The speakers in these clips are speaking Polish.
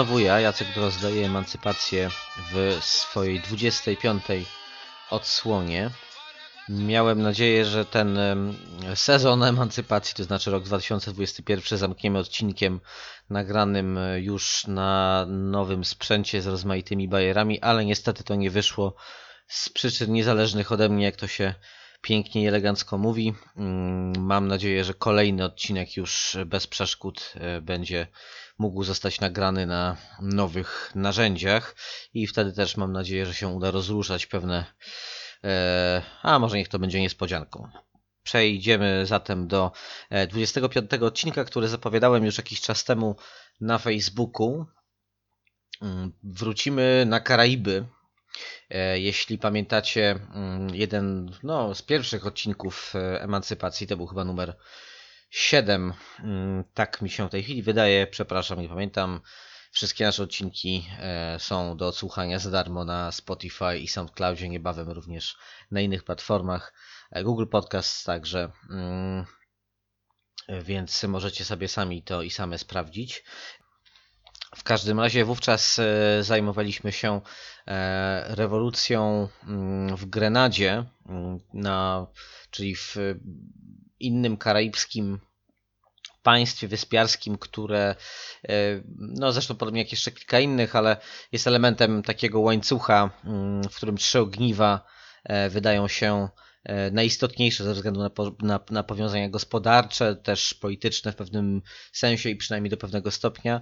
Znowu ja, Jacek rozdaję emancypację w swojej 25. odsłonie. Miałem nadzieję, że ten sezon emancypacji, to znaczy rok 2021, zamkniemy odcinkiem nagranym e, już na nowym sprzęcie z rozmaitymi bajerami, ale niestety to nie wyszło z przyczyn niezależnych ode mnie, jak to się pięknie i elegancko mówi. Mm, Mam nadzieję, że kolejny odcinek już bez przeszkód e, będzie mógł zostać nagrany na nowych narzędziach i wtedy też mam nadzieję, że się uda rozruszać pewne, e, a może niech to będzie niespodzianką. Przejdziemy zatem do e, 25 odcinka, który zapowiadałem już jakiś czas temu na Facebooku. Mm, Wrócimy na Karaiby. E, Jeśli pamiętacie, mm, jeden no, z pierwszych odcinków e, Emancypacji, to był chyba numer 7, mm, tak mi się w tej chwili wydaje, przepraszam, nie pamiętam. Wszystkie nasze odcinki e, są do odsłuchania za darmo na Spotify i SoundCloudzie, niebawem również na innych platformach. E, Google Podcast także, mm, więc możecie sobie sami to i same sprawdzić. W każdym razie wówczas e, zajmowaliśmy się rewolucją mm, w Grenadzie, na, czyli w innym karaibskim państwie wyspiarskim, które e, no zresztą podobnie jak jeszcze kilka innych, ale jest elementem takiego łańcucha, mm, w którym trzy ogniwa e, wydają się e, najistotniejsze ze względu na, na, na powiązania gospodarcze, też polityczne w pewnym sensie i przynajmniej do pewnego stopnia.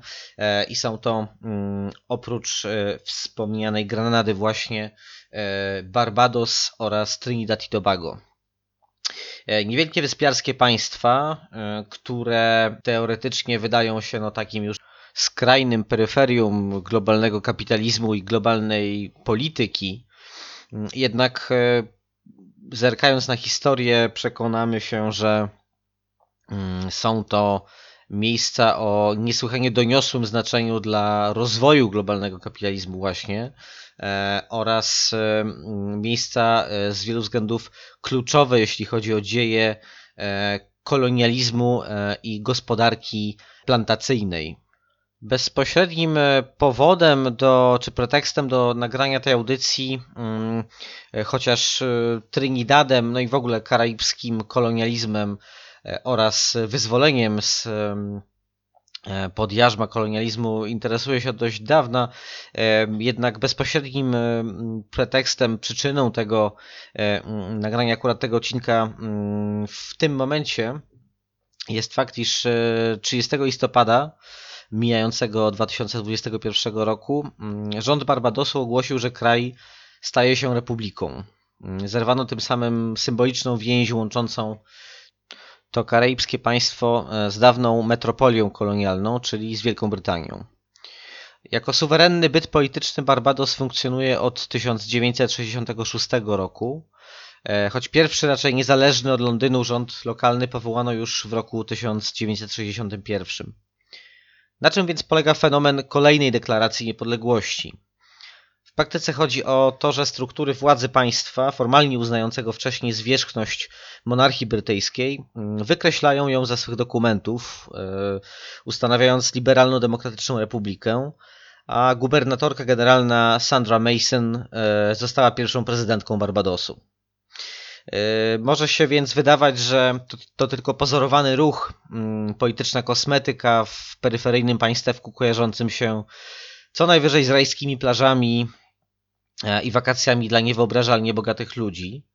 I są to mm, oprócz wspomnianej Granady właśnie Barbados oraz Trinidad i Tobago. E, Niewielkie wyspiarskie państwa, e, które teoretycznie wydają się no takim już skrajnym peryferium globalnego kapitalizmu i globalnej polityki, m, jednak e, zerkając na historię przekonamy się, że mm, są to miejsca o niesłychanie doniosłym znaczeniu dla rozwoju globalnego kapitalizmu właśnie e, oraz e, miejsca e, z wielu względów kluczowe, jeśli chodzi o dzieje kolonializmu i gospodarki plantacyjnej. Bezpośrednim powodem do, czy pretekstem do nagrania tej audycji, mm, chociaż Trinidadem, no i w ogóle karaibskim kolonializmem oraz wyzwoleniem z e, pod jarzma kolonializmu interesuje się od dość dawna, e, jednak bezpośrednim e, pretekstem, przyczyną tego e, nagrania akurat tego odcinka w tym momencie jest fakt, iż e, 30 listopada mijającego 2021 roku rząd Barbadosu ogłosił, że kraj staje się republiką. Zerwano tym samym symboliczną więź łączącą to karaibskie państwo e, z dawną metropolią kolonialną, czyli z Wielką Brytanią. Jako suwerenny byt polityczny Barbados funkcjonuje od 1966 roku, e, choć pierwszy raczej niezależny od Londynu rząd lokalny powołano już w roku 1961. Na czym więc polega fenomen kolejnej deklaracji niepodległości? Praktyce chodzi o to, że struktury władzy państwa, formalnie uznającego wcześniej zwierzchność monarchii brytyjskiej, mm, wykreślają ją ze swych dokumentów, e, ustanawiając liberalno-demokratyczną republikę, a gubernatorka generalna Sandra Mason e, została pierwszą prezydentką Barbadosu. E, może się więc wydawać, że to, to tylko pozorowany ruch, mm, polityczna kosmetyka w peryferyjnym państewku kojarzącym się co najwyżej z rajskimi plażami i wakacjami dla niewyobrażalnie bogatych ludzi.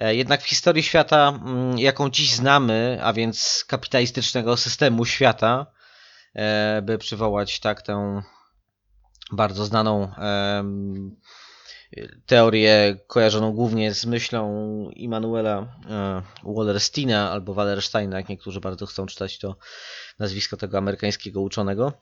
Jednak w historii świata, mm, jaką dziś znamy, a więc kapitalistycznego systemu świata, by przywołać tak tę bardzo znaną teorię kojarzoną głównie z myślą Immanuela e, Wallersteina albo Wallersteina, jak niektórzy bardzo chcą czytać to nazwisko tego amerykańskiego uczonego.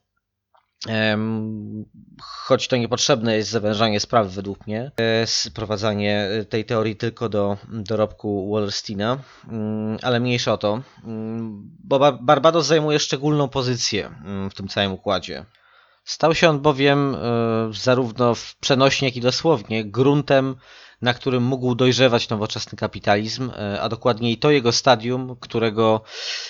Choć to niepotrzebne jest zawężanie sprawy według mnie, e, sprowadzanie tej teorii tylko do dorobku Wallersteina, mm, ale mniejsza o to, mm, bo Barbados zajmuje szczególną pozycję mm, w tym całym układzie. Stał się on bowiem e, zarówno w przenośnie, jak i dosłownie gruntem, na którym mógł dojrzewać nowoczesny kapitalizm, e, a dokładniej to jego stadium, którego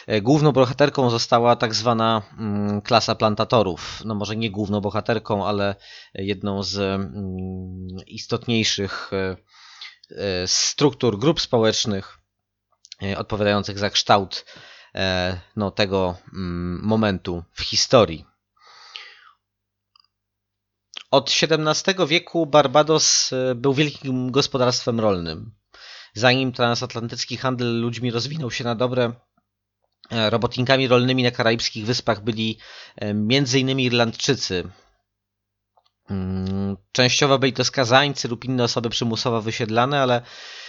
e, główną bohaterką została tak zwana mm, klasa plantatorów. No może nie główną bohaterką, ale jedną z mm, istotniejszych struktur grup społecznych odpowiadających za kształt no, tego mm, momentu w historii. Od XVII wieku Barbados e, był wielkim gospodarstwem rolnym. Zanim transatlantycki handel ludźmi rozwinął się na dobre, e, robotnikami rolnymi na karaibskich wyspach byli e, m.in. Irlandczycy. Mm, częściowo byli to skazańcy lub inne osoby przymusowo wysiedlane, ale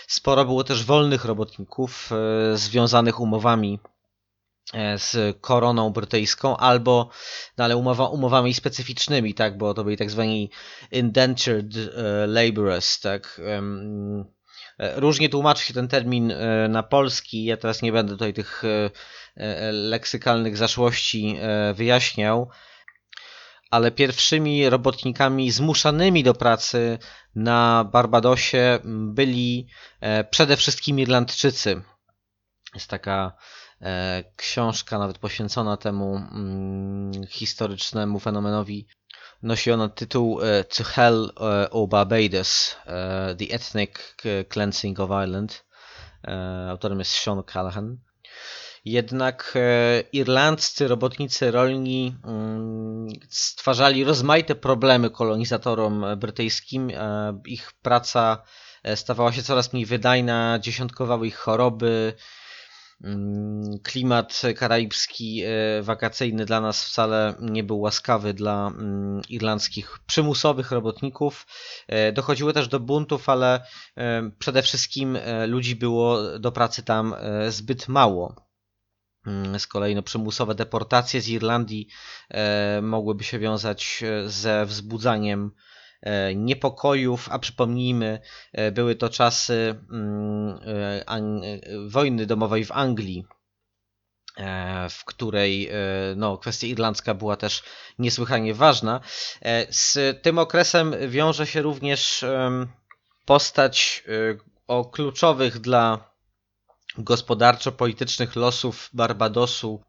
sporo było też wolnych robotników związanych umowami z koroną brytyjską, albo no ale umowa, umowami specyficznymi, tak, bo to byli tak zwani indentured e, laborers, tak. E, różnie tłumaczy się ten termin na polski. Ja teraz nie będę tutaj tych leksykalnych zaszłości wyjaśniał, ale pierwszymi robotnikami zmuszanymi do pracy na Barbadosie byli przede wszystkim Irlandczycy. Jest taka E, książka nawet poświęcona temu mm, historycznemu fenomenowi nosi ona tytuł e, To Hell e, or Barbados The Ethnic Cleansing of Ireland autorem jest Sean Callahan jednak irlandzcy robotnicy rolni mm, stwarzali rozmaite problemy kolonizatorom brytyjskim. Ich praca stawała się coraz mniej wydajna, dziesiątkowały ich choroby, klimat karaibski e, wakacyjny dla nas wcale nie był łaskawy dla mm, irlandzkich przymusowych robotników. E, dochodziło też do buntów, ale e, przede wszystkim ludzi było do pracy tam zbyt mało. Mm, z kolei no, przymusowe deportacje z Irlandii mogłyby się wiązać ze wzbudzaniem niepokojów, a przypomnijmy, e, były to czasy mm, e, wojny domowej w Anglii, w której no, kwestia irlandzka była też niesłychanie ważna. Z tym okresem wiąże się również postać o kluczowych dla gospodarczo-politycznych losów Barbadosu,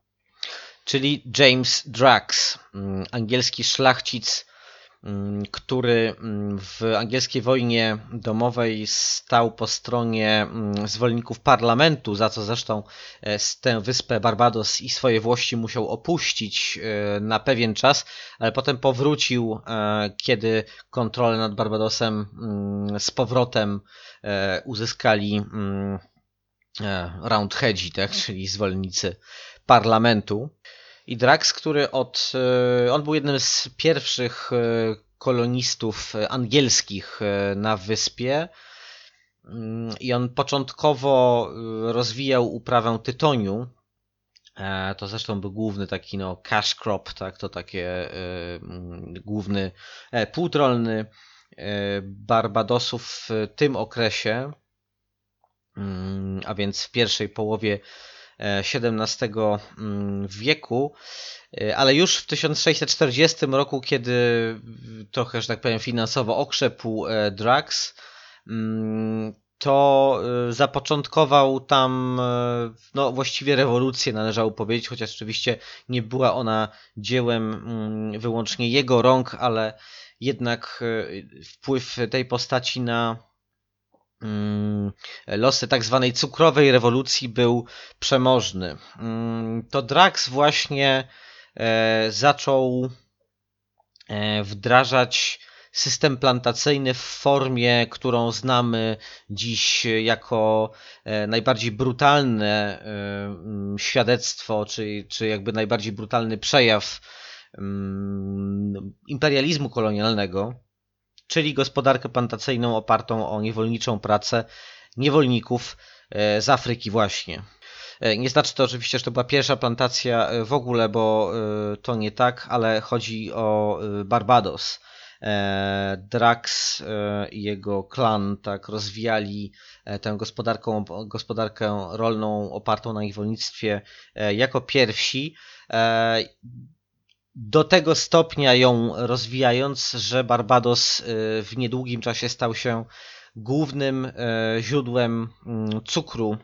czyli James Drax, mm, angielski szlachcic który mm, w angielskiej wojnie domowej stał po stronie mm, zwolenników parlamentu, za co zresztą e, tę wyspę Barbados i swoje włości musiał opuścić e, na pewien czas, ale potem powrócił, e, kiedy kontrolę nad Barbadosem z powrotem uzyskali Roundheadzi, tak, czyli zwolennicy parlamentu. I Drax, który od. E, on był jednym z pierwszych e, kolonistów angielskich e, na wyspie. Mm, I on początkowo rozwijał uprawę tytoniu. To zresztą był główny taki no, cash crop, tak? to takie mm, główny płód rolny Barbadosów w tym okresie, mm, a więc w pierwszej połowie XVII mm, wieku, e, ale już w 1640 roku, kiedy trochę, że tak powiem, finansowo okrzepł e, Drax, mm, to zapoczątkował tam no, właściwie rewolucję, należało powiedzieć, chociaż oczywiście nie była ona dziełem mm, wyłącznie jego rąk, ale jednak wpływ tej postaci na mm, losy tak zwanej cukrowej rewolucji był przemożny. Mm, to Drax właśnie e, zaczął e, wdrażać system plantacyjny w formie, którą znamy dziś jako e, najbardziej brutalne e, świadectwo, czy, czy jakby najbardziej brutalny przejaw imperializmu kolonialnego, czyli gospodarkę plantacyjną opartą o niewolniczą pracę niewolników e, z Afryki właśnie. Nie znaczy to oczywiście, że to była pierwsza plantacja w ogóle, bo to nie tak, ale chodzi o Barbados. E, Drax e, i jego klan tak rozwijali e, tę gospodarkę, gospodarkę rolną opartą na niewolnictwie jako pierwsi. Do tego stopnia ją rozwijając, że Barbados w niedługim czasie stał się głównym źródłem mm, cukru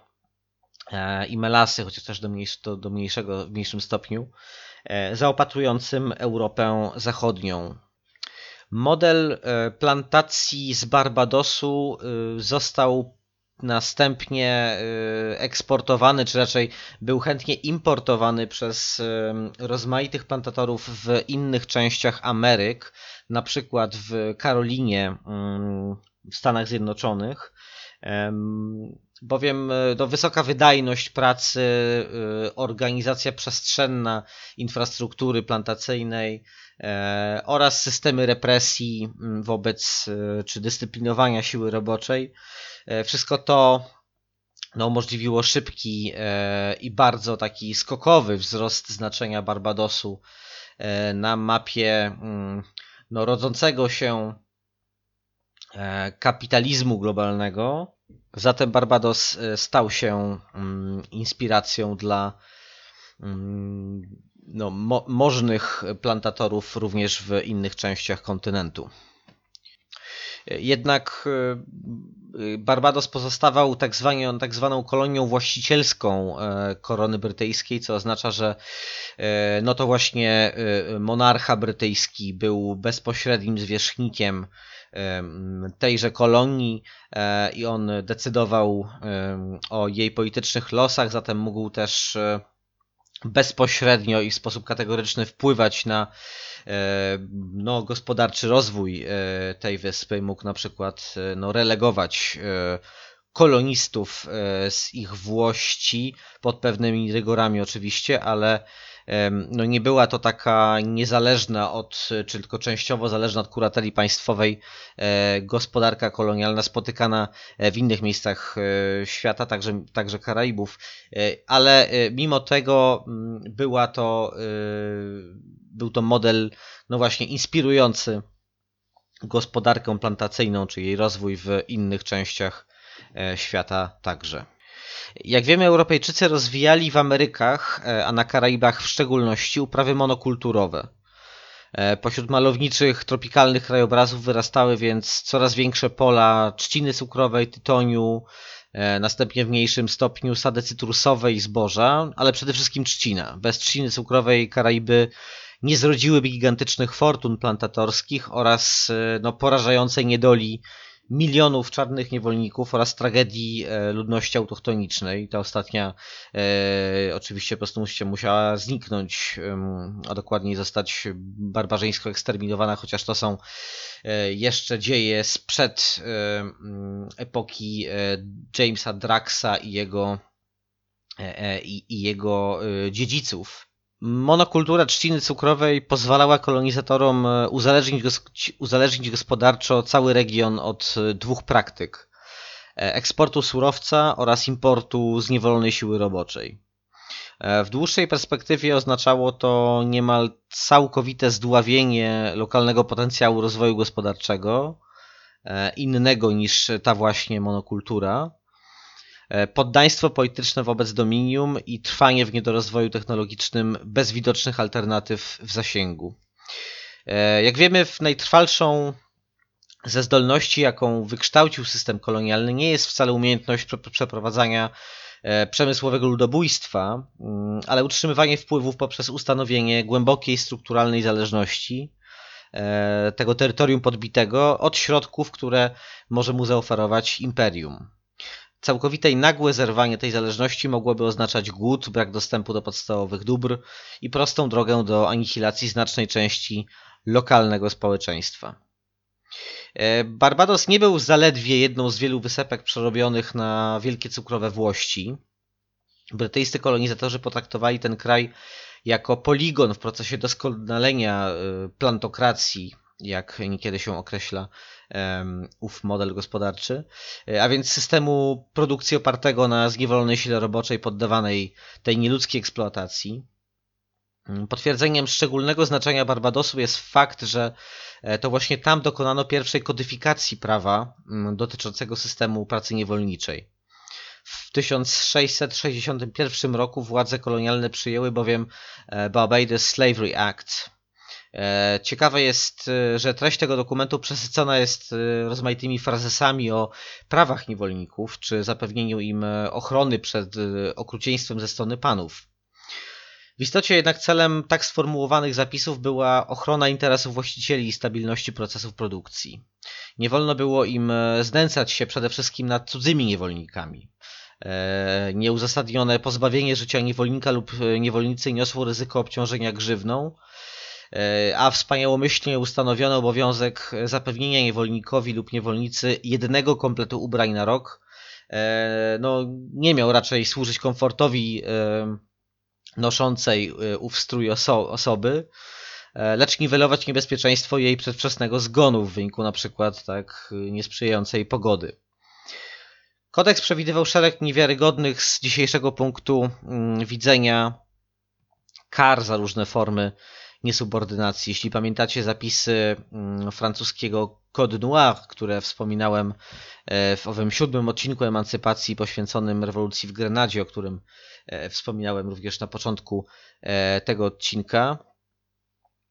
i melasy, chociaż też do, mniejszego, do mniejszego, w mniejszym stopniu, zaopatrującym Europę Zachodnią. Model e, plantacji z Barbadosu e, został następnie e, eksportowany, czy raczej był chętnie importowany przez rozmaitych plantatorów w innych częściach Ameryk, na przykład w Karolinie mm, w Stanach Zjednoczonych. Bowiem no, wysoka wydajność pracy, organizacja przestrzenna infrastruktury plantacyjnej oraz systemy represji mm, wobec e, czy dyscyplinowania siły roboczej. E, wszystko to no, umożliwiło szybki i bardzo taki skokowy wzrost znaczenia Barbadosu na mapie mm, no, rodzącego się kapitalizmu globalnego. Zatem Barbados stał się mm, inspiracją dla no, mo możnych plantatorów również w innych częściach kontynentu. Jednak e, Barbados pozostawał tak, zwaną, tak zwaną kolonią właścicielską e, korony brytyjskiej, co oznacza, że e, no to właśnie monarcha brytyjski był bezpośrednim zwierzchnikiem tejże kolonii i on decydował o jej politycznych losach, zatem mógł też bezpośrednio i w sposób kategoryczny wpływać na e, no, gospodarczy rozwój e, tej wyspy. Mógł na przykład e, no, relegować kolonistów z ich włości pod pewnymi rygorami oczywiście, ale no nie była to taka niezależna od, czy tylko częściowo zależna od kurateli państwowej e, gospodarka kolonialna spotykana e, w innych miejscach e, świata, także, także Karaibów, ale mimo tego była to, był to model, no właśnie, inspirujący gospodarkę plantacyjną, czy jej rozwój w innych częściach świata także. Jak wiemy, Europejczycy rozwijali w Amerykach, e, a na Karaibach w szczególności, uprawy monokulturowe. E, pośród malowniczych, tropikalnych krajobrazów wyrastały więc coraz większe pola trzciny cukrowej, tytoniu, e, następnie w mniejszym stopniu sady cytrusowe i zboża, ale przede wszystkim trzcina. Bez trzciny cukrowej Karaiby nie zrodziłyby gigantycznych fortun plantatorskich oraz no, porażającej niedoli milionów czarnych niewolników oraz tragedii e, ludności autochtonicznej. Ta ostatnia e, oczywiście po prostu musiała zniknąć, a dokładniej zostać barbarzyńsko eksterminowana, chociaż to są e, jeszcze dzieje sprzed epoki Jamesa Draxa i jego, i jego dziedziców. Monokultura trzciny cukrowej pozwalała kolonizatorom e, uzależnić, uzależnić gospodarczo cały region od e, dwóch praktyk: e, eksportu surowca oraz importu zniewolonej siły roboczej. W dłuższej perspektywie oznaczało to niemal całkowite zdławienie lokalnego potencjału rozwoju gospodarczego, innego niż ta właśnie monokultura poddaństwo polityczne wobec dominium i trwanie w niedorozwoju technologicznym bez widocznych alternatyw w zasięgu. E, jak wiemy, w najtrwalszą ze zdolności, jaką wykształcił system kolonialny, nie jest wcale umiejętność przeprowadzania e, przemysłowego ludobójstwa, mm, ale utrzymywanie wpływów poprzez ustanowienie głębokiej strukturalnej zależności e, tego terytorium podbitego od środków, które może mu zaoferować imperium. Całkowite i nagłe zerwanie tej zależności mogłoby oznaczać głód, brak dostępu do podstawowych dóbr i prostą drogę do anihilacji znacznej części lokalnego społeczeństwa. E, Barbados nie był zaledwie jedną z wielu wysepek przerobionych na wielkie cukrowe włości. Brytyjscy kolonizatorzy potraktowali ten kraj jako poligon w procesie doskonalenia e, plantokracji, jak niekiedy się określa ów model gospodarczy, e, a więc systemu produkcji opartego na zniewolonej sile roboczej poddawanej tej nieludzkiej eksploatacji. Mm, potwierdzeniem szczególnego znaczenia Barbadosu jest fakt, że e, to właśnie tam dokonano pierwszej kodyfikacji prawa mm, dotyczącego systemu pracy niewolniczej. W 1661 roku władze kolonialne przyjęły bowiem e, Barbados Slavery Act. E, ciekawe jest, że treść tego dokumentu przesycona jest rozmaitymi frazesami o prawach niewolników, czy zapewnieniu im ochrony przed okrucieństwem ze strony panów. W istocie jednak celem tak sformułowanych zapisów była ochrona interesów właścicieli i stabilności procesów produkcji. Nie wolno było im e, znęcać się przede wszystkim nad cudzymi niewolnikami. E, nieuzasadnione pozbawienie życia niewolnika lub e, niewolnicy niosło ryzyko obciążenia grzywną, a wspaniałomyślnie ustanowiono obowiązek zapewnienia niewolnikowi lub niewolnicy jednego kompletu ubrań na rok. No, nie miał raczej służyć komfortowi noszącej y, ów strój oso osoby, e, lecz niwelować niebezpieczeństwo jej przedwczesnego zgonu w wyniku na przykład tak niesprzyjającej pogody. Kodeks przewidywał szereg niewiarygodnych z dzisiejszego punktu mm, widzenia kar za różne formy niesubordynacji. Jeśli pamiętacie zapisy mm, francuskiego Code Noir, które wspominałem e, w owym siódmym odcinku emancypacji poświęconym rewolucji w Grenadzie, o którym e, wspominałem również na początku e, tego odcinka.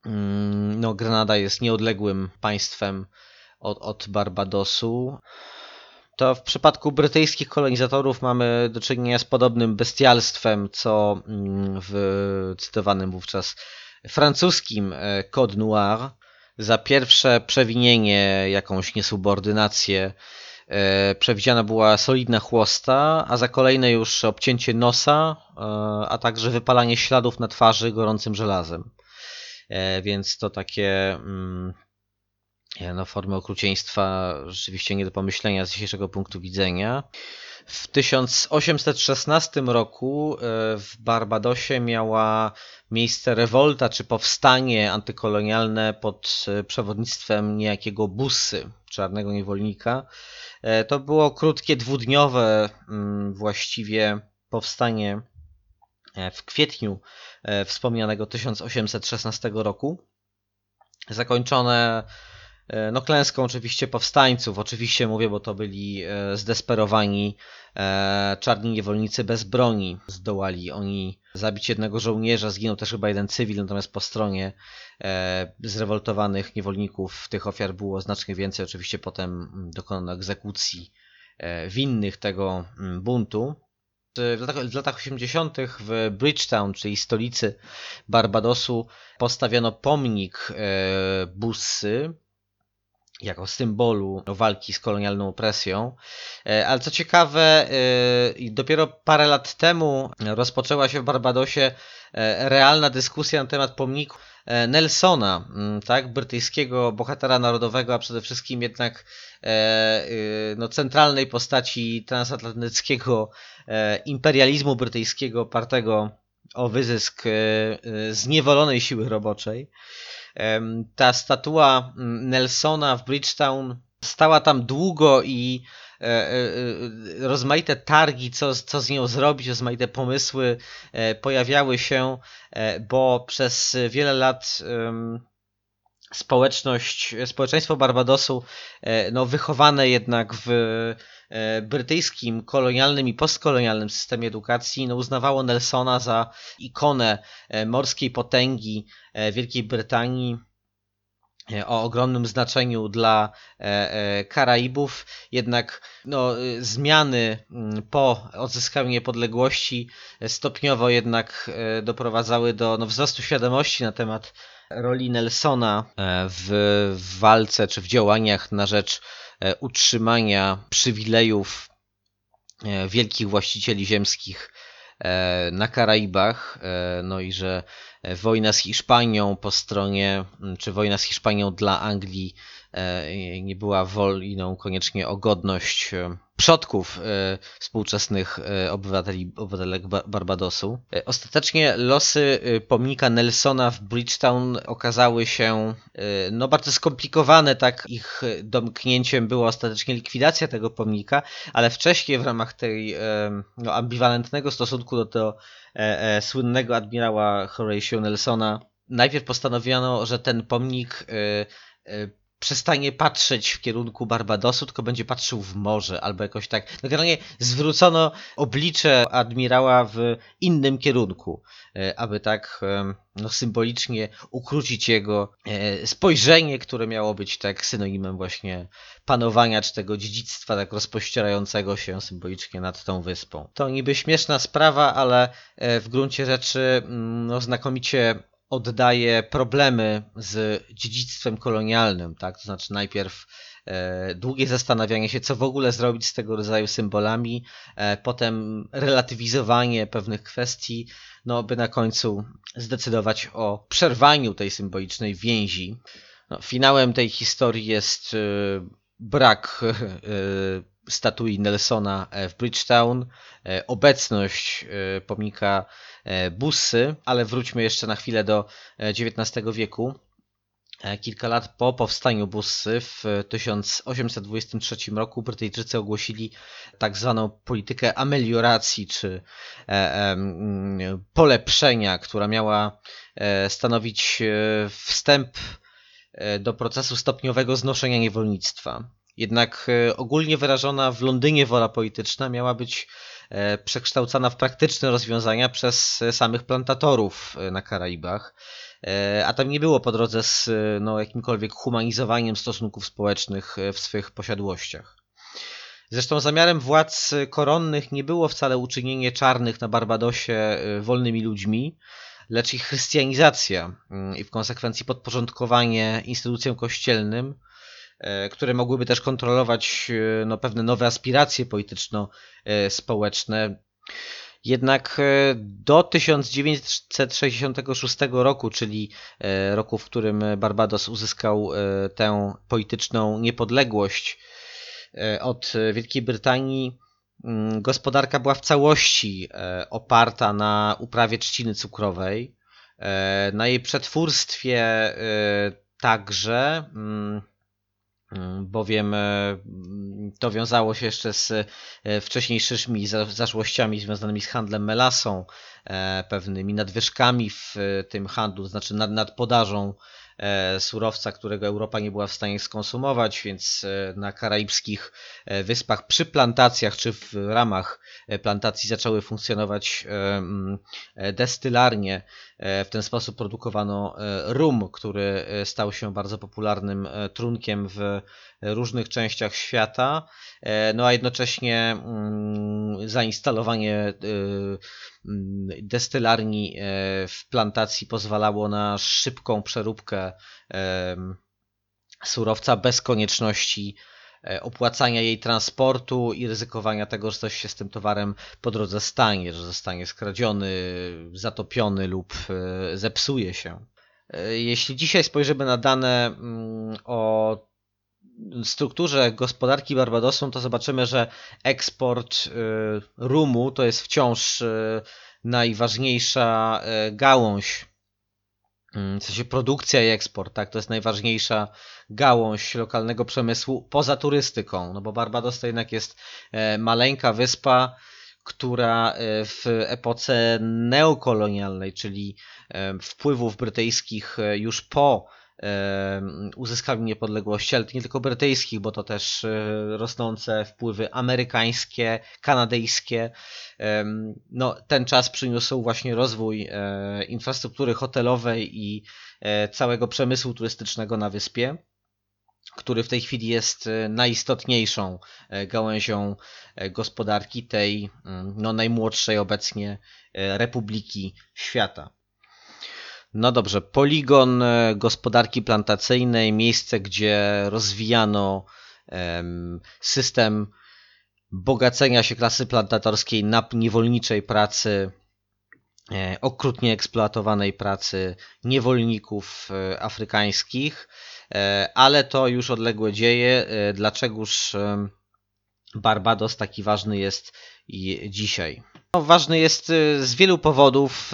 Mm, no, Grenada jest nieodległym państwem od, od Barbadosu. To w przypadku brytyjskich kolonizatorów mamy do czynienia z podobnym bestialstwem, co mm, w cytowanym wówczas francuskim Code Noir za pierwsze przewinienie, jakąś niesubordynację e, przewidziana była solidna chłosta, a za kolejne już obcięcie nosa, e, a także wypalanie śladów na twarzy gorącym żelazem. E, więc to takie mm, no, formy okrucieństwa rzeczywiście nie do pomyślenia z dzisiejszego punktu widzenia. W 1816 roku w Barbadosie miała miejsce rewolta czy powstanie antykolonialne pod e, przewodnictwem niejakiego Bussy, czarnego niewolnika. E, to było krótkie, dwudniowe mm, właściwie powstanie e, w kwietniu wspomnianego 1816 roku, zakończone E, no klęską oczywiście powstańców, oczywiście mówię, bo to byli e, zdesperowani e, czarni niewolnicy bez broni. Zdołali oni zabić jednego żołnierza, zginął też chyba jeden cywil, natomiast po stronie zrewoltowanych niewolników tych ofiar było znacznie więcej. Oczywiście potem mm, dokonano egzekucji winnych tego mm, buntu. W latach, w latach 80. w Bridgetown, czyli stolicy Barbadosu, postawiono pomnik Bussy, jako symbolu walki z kolonialną opresją. E, ale co ciekawe, e, dopiero parę lat temu rozpoczęła się w Barbadosie e, realna dyskusja na temat pomniku Nelsona, tak, brytyjskiego bohatera narodowego, a przede wszystkim jednak no, centralnej postaci transatlantyckiego imperializmu brytyjskiego opartego o wyzysk zniewolonej siły roboczej. Ta statua mm, Nelsona w Bridgetown stała tam długo i e, e, e, rozmaite targi, co, co z nią zrobić, rozmaite pomysły pojawiały się, bo przez wiele lat społeczność, społeczeństwo Barbadosu, no, wychowane jednak w brytyjskim kolonialnym i postkolonialnym systemie edukacji, no, uznawało Nelsona za ikonę morskiej potęgi Wielkiej Brytanii. e, o ogromnym znaczeniu dla e, e, Karaibów, jednak no, zmiany mm, po odzyskaniu niepodległości e, stopniowo jednak e, doprowadzały do no, wzrostu świadomości na temat roli Nelsona e, w, w walce czy w działaniach na rzecz e, utrzymania przywilejów e, wielkich właścicieli ziemskich. e, na Karaibach, e, no i że e, wojna z Hiszpanią po stronie, czy wojna z Hiszpanią dla Anglii e, nie była wojną koniecznie o godność e, przodków e, współczesnych e, obywateli, obywatelek Ba- Barbadosu. E, Ostatecznie losy e, pomnika Nelsona w Bridgetown okazały się e, no, bardzo skomplikowane, tak ich e, domknięciem była ostatecznie likwidacja tego pomnika, ale wcześniej w ramach tej e, no, ambiwalentnego stosunku do tego e, e, słynnego admirała Horatio Nelsona najpierw postanowiono, że ten pomnik e, e, przestanie patrzeć w kierunku Barbadosu, tylko będzie patrzył w morze albo jakoś tak. No generalnie zwrócono oblicze admirała w innym kierunku, e, aby tak em, no, symbolicznie ukrócić jego e, spojrzenie, które miało być tak synonimem właśnie panowania czy tego dziedzictwa tak rozpościerającego się symbolicznie nad tą wyspą. To niby śmieszna sprawa, ale e, w gruncie rzeczy mm, no, znakomicie oddaje problemy z dziedzictwem kolonialnym, tak? To znaczy najpierw e, długie zastanawianie się, co w ogóle zrobić z tego rodzaju symbolami, e, potem relatywizowanie pewnych kwestii, no by na końcu zdecydować o przerwaniu tej symbolicznej więzi. No, finałem tej historii jest e, brak statui Nelsona w Bridgetown, obecność pomnika Bussy, ale wróćmy jeszcze na chwilę do e, XIX wieku. E, Kilka lat po powstaniu Bussy w 1823 roku Brytyjczycy ogłosili tak zwaną politykę amelioracji, czy e, polepszenia, która miała e, stanowić e, wstęp e, do procesu stopniowego znoszenia niewolnictwa. Jednak e, ogólnie wyrażona w Londynie wola polityczna miała być e, przekształcana w praktyczne rozwiązania przez e, samych plantatorów e, na Karaibach. E, A tam nie było po drodze z e, no, jakimkolwiek humanizowaniem stosunków społecznych e, w swych posiadłościach. Zresztą zamiarem władz koronnych nie było wcale uczynienie czarnych na Barbadosie e, wolnymi ludźmi, lecz ich chrystianizacja mm, i w konsekwencji podporządkowanie instytucjom kościelnym, e, które mogłyby też kontrolować e, no, pewne nowe aspiracje polityczno-społeczne. Jednak e, do 1966 roku, czyli e, roku, w którym Barbados uzyskał e, tę polityczną niepodległość e, od Wielkiej Brytanii, mm, gospodarka była w całości e, oparta na uprawie trzciny cukrowej, e, na jej przetwórstwie e, także, mm, bowiem e, mm, to wiązało się jeszcze z e, wcześniejszymi za- zaszłościami związanymi z handlem melasą, e, pewnymi nadwyżkami w tym handlu, znaczy nad, nadpodażą e, surowca, którego Europa nie była w stanie skonsumować, więc na karaibskich wyspach przy plantacjach czy w ramach plantacji zaczęły funkcjonować mm, destylarnie. E, W ten sposób produkowano e, rum, który e, stał się bardzo popularnym trunkiem w różnych częściach świata, no a jednocześnie mm, zainstalowanie mm, destylarni w plantacji pozwalało na szybką przeróbkę surowca bez konieczności opłacania jej transportu i ryzykowania tego, że coś się z tym towarem po drodze stanie, że zostanie skradziony, zatopiony lub e, zepsuje się. E, Jeśli dzisiaj spojrzymy na dane mm, o strukturze gospodarki Barbadosu, to zobaczymy, że eksport rumu to jest wciąż najważniejsza gałąź, w sensie produkcja i eksport, tak, to jest najważniejsza gałąź lokalnego przemysłu poza turystyką, no bo Barbados to jednak jest e, maleńka wyspa, która e, w epoce neokolonialnej, czyli e, wpływów brytyjskich już po uzyskali niepodległości, ale nie tylko brytyjskich, bo to też rosnące wpływy amerykańskie, kanadyjskie. No, ten czas przyniósł właśnie rozwój infrastruktury hotelowej i całego przemysłu turystycznego na wyspie który w tej chwili jest e, najistotniejszą e, gałęzią e, gospodarki tej mm, no, najmłodszej obecnie republiki świata. No dobrze, poligon gospodarki plantacyjnej, miejsce, gdzie rozwijano system bogacenia się klasy plantatorskiej na niewolniczej pracy, okrutnie eksploatowanej pracy niewolników afrykańskich E, ale to już odległe dzieje. E, dlaczegoż Barbados taki ważny jest dzisiaj? No, ważny jest e, z wielu powodów.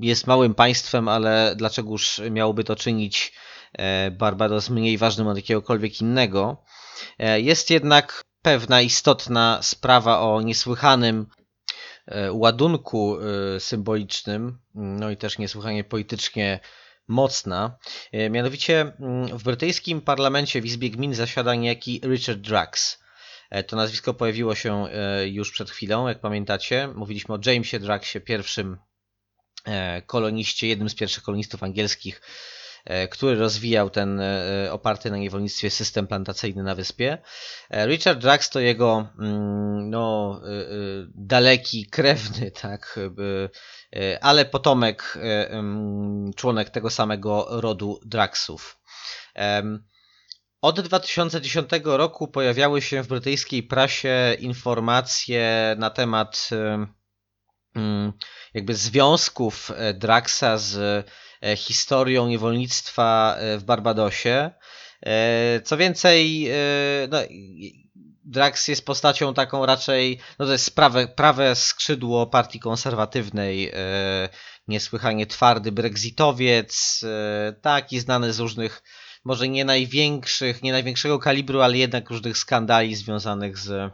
Jest małym państwem, ale dlaczegoż miałoby to czynić Barbados mniej ważnym od jakiegokolwiek innego? Jest jednak pewna istotna sprawa o niesłychanym ładunku symbolicznym, no i też niesłychanie politycznie mocna. E, mianowicie mm, w brytyjskim parlamencie w Izbie Gmin zasiada niejaki Richard Drax. E, to nazwisko pojawiło się e, już przed chwilą, jak pamiętacie. Mówiliśmy o Jamesie Draxie, pierwszym koloniście, jednym z pierwszych kolonistów angielskich, który rozwijał ten oparty na niewolnictwie system plantacyjny na wyspie. Richard Drax to jego mm, no, daleki krewny, tak, E, ale potomek, e, członek tego samego rodu Draxów. Od 2010 roku pojawiały się w brytyjskiej prasie informacje na temat jakby związków e, Draxa z historią niewolnictwa w Barbadosie. Co więcej, no, Drax jest postacią taką raczej, no to jest prawe, prawe skrzydło partii konserwatywnej, e, niesłychanie twardy brexitowiec, e, taki znany z różnych, może nie największych, nie największego kalibru, ale jednak różnych skandali związanych z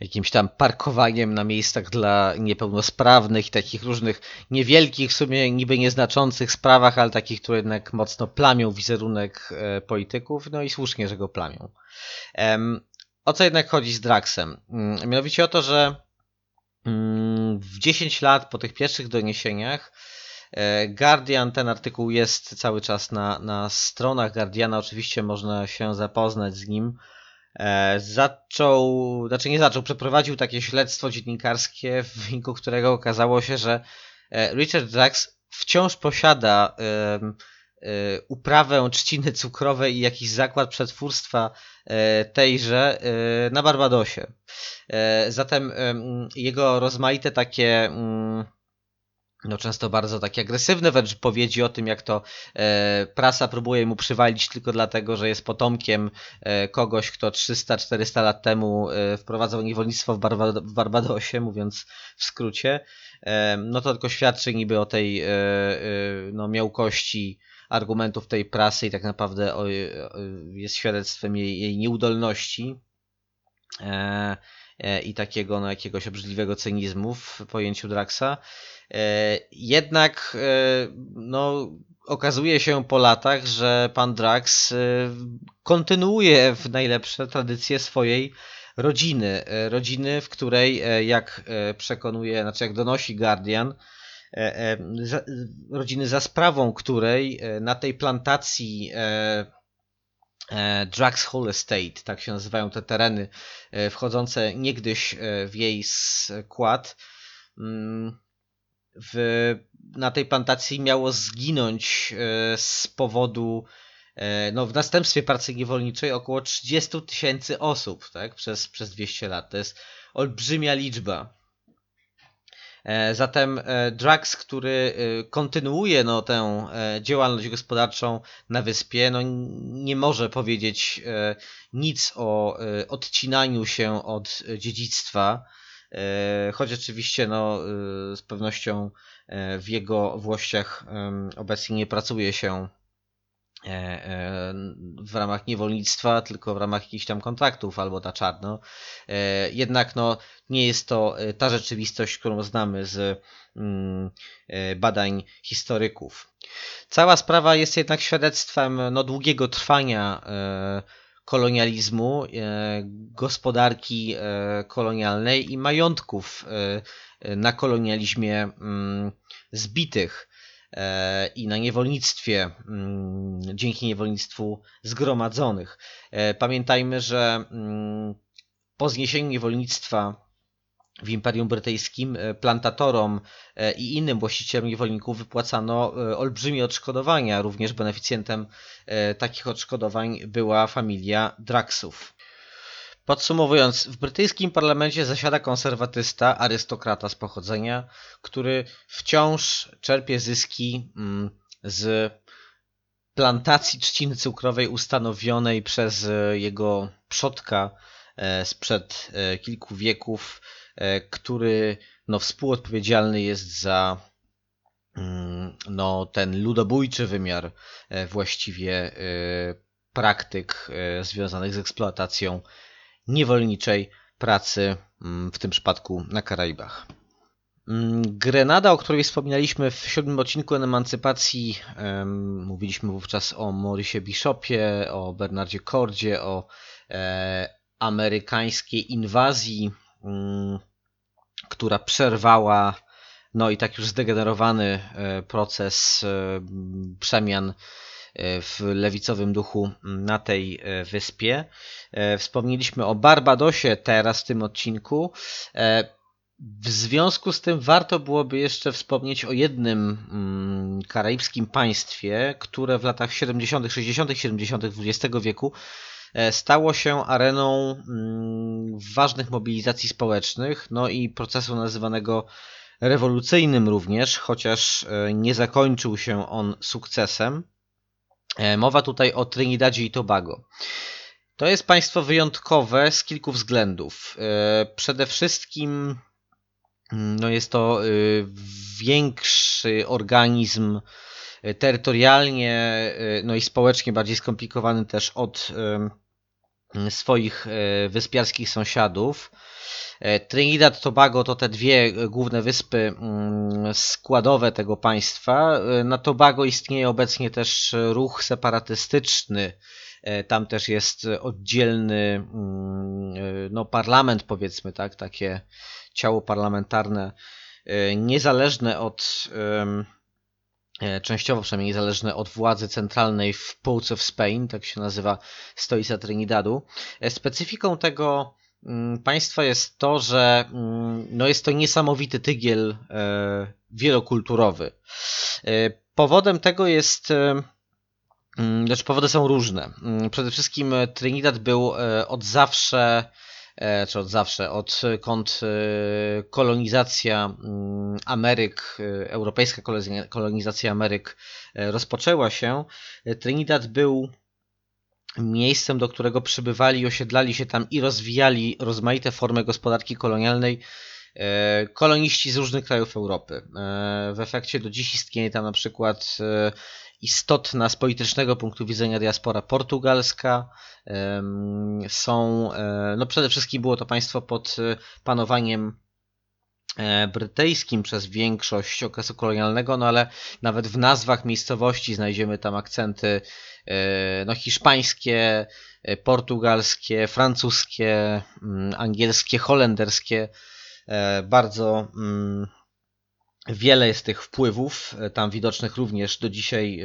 jakimś tam parkowaniem na miejscach dla niepełnosprawnych i takich różnych niewielkich, w sumie niby nieznaczących sprawach, ale takich, które jednak mocno plamią wizerunek e, polityków, no i słusznie, że go plamią. O co jednak chodzi z Draxem? Mm, mianowicie o to, że mm, w 10 lat po tych pierwszych doniesieniach Guardian, ten artykuł jest cały czas na, na stronach Guardiana, oczywiście można się zapoznać z nim. E, zaczął, znaczy nie zaczął, przeprowadził takie śledztwo dziennikarskie, w wyniku którego okazało się, że e, Richard Drax wciąż posiada uprawę trzciny cukrowej i jakiś zakład przetwórstwa tejże na Barbadosie. Zatem jego rozmaite takie mm, no często bardzo takie agresywne wręcz powiedzi o tym, jak to e, prasa próbuje mu przywalić tylko dlatego, że jest potomkiem e, kogoś, kto 300-400 lat temu e, wprowadzał niewolnictwo w, Barba w Barbadosie, mówiąc w skrócie. E, no to tylko świadczy niby o tej e, e, no, miałkości argumentów tej prasy i tak naprawdę jest świadectwem jej, jej nieudolności i takiego no, jakiegoś obrzydliwego cynizmu w pojęciu Draxa. E, jednak no, okazuje się po latach, że pan Drax kontynuuje w najlepsze tradycje swojej rodziny. Rodziny, w której, jak przekonuje, znaczy jak donosi Guardian, E, e, rodziny za sprawą której e, na tej plantacji Drax Hall Estate, tak się nazywają te tereny wchodzące niegdyś w jej skład, mm, w, na tej plantacji miało zginąć z powodu no, w następstwie pracy niewolniczej około 30 tysięcy osób tak, przez, przez 200 lat. To jest olbrzymia liczba. E, zatem e, Drax, który e, kontynuuje no, tę działalność gospodarczą na wyspie, no, nie może powiedzieć nic o odcinaniu się od dziedzictwa, choć oczywiście no, z pewnością w jego włościach obecnie nie pracuje się w ramach niewolnictwa, tylko w ramach jakichś tam kontraktów albo na czarno. E, jednak no, nie jest to ta rzeczywistość, którą znamy z mm, badań historyków. Cała sprawa jest jednak świadectwem no, długiego trwania kolonializmu, gospodarki kolonialnej i majątków na kolonializmie mm, zbitych e, i na niewolnictwie, mm, dzięki niewolnictwu zgromadzonych. E, pamiętajmy, że mm, po zniesieniu niewolnictwa w Imperium Brytyjskim e, plantatorom i innym właścicielom niewolników wypłacano olbrzymie odszkodowania. Również beneficjentem takich odszkodowań była familia Draxów. Podsumowując, w brytyjskim parlamencie zasiada konserwatysta, arystokrata z pochodzenia, który wciąż czerpie zyski mm, z plantacji trzciny cukrowej ustanowionej przez e, jego przodka e, sprzed e, kilku wieków, który no, współodpowiedzialny jest za mm, no, ten ludobójczy wymiar właściwie praktyk związanych z eksploatacją niewolniczej pracy, mm, w tym przypadku na Karaibach. Mm, Grenada, o której wspominaliśmy w siódmym odcinku Emancypacji, mówiliśmy wówczas o Maurice Bishopie, o Bernardzie Cordzie, o e, amerykańskiej inwazji, mm, która przerwała no i tak już zdegenerowany e, proces e, przemian w lewicowym duchu na tej e, wyspie. E, wspomnieliśmy o Barbadosie teraz w tym odcinku. W związku z tym warto byłoby jeszcze wspomnieć o jednym mm, karaibskim państwie, które w latach 70., 60., 70. XX wieku stało się areną mm, ważnych mobilizacji społecznych, no i procesu nazywanego rewolucyjnym również, chociaż nie zakończył się on sukcesem. E, mowa tutaj o Trinidadzie i Tobago. To jest państwo wyjątkowe z kilku względów. E, przede wszystkim mm, no jest to y, większy organizm e, terytorialnie no i społecznie bardziej skomplikowany też od swoich wyspiarskich sąsiadów. E, Trinidad Tobago to te dwie główne wyspy mm, składowe tego państwa. E, na Tobago istnieje obecnie też ruch separatystyczny. E, tam też jest oddzielny mm, no, parlament, powiedzmy, tak, takie ciało parlamentarne, niezależne od częściowo przynajmniej niezależne od władzy centralnej w Pulse of Spain, tak się nazywa stolica Trinidadu. Specyfiką tego Mm, państwa jest to, że mm, no jest to niesamowity tygiel e, wielokulturowy. E, powodem tego jest e, mm, znaczy powody są różne. Przede wszystkim Trinidad był od zawsze, czy od zawsze, odkąd kolonizacja Ameryk, europejska kolonizacja Ameryk rozpoczęła się, Trinidad był miejscem, do którego przybywali osiedlali się tam i rozwijali rozmaite formy gospodarki kolonialnej e, koloniści z różnych krajów Europy. E, w efekcie do dziś istnieje tam na przykład e, istotna z politycznego punktu widzenia diaspora portugalska. Są, no przede wszystkim było to państwo pod panowaniem brytyjskim przez większość okresu kolonialnego, no ale nawet w nazwach miejscowości znajdziemy tam akcenty E, no, hiszpańskie, e, portugalskie, francuskie, mm, angielskie, holenderskie. E, bardzo mm, wiele jest tych wpływów, tam widocznych również do dzisiaj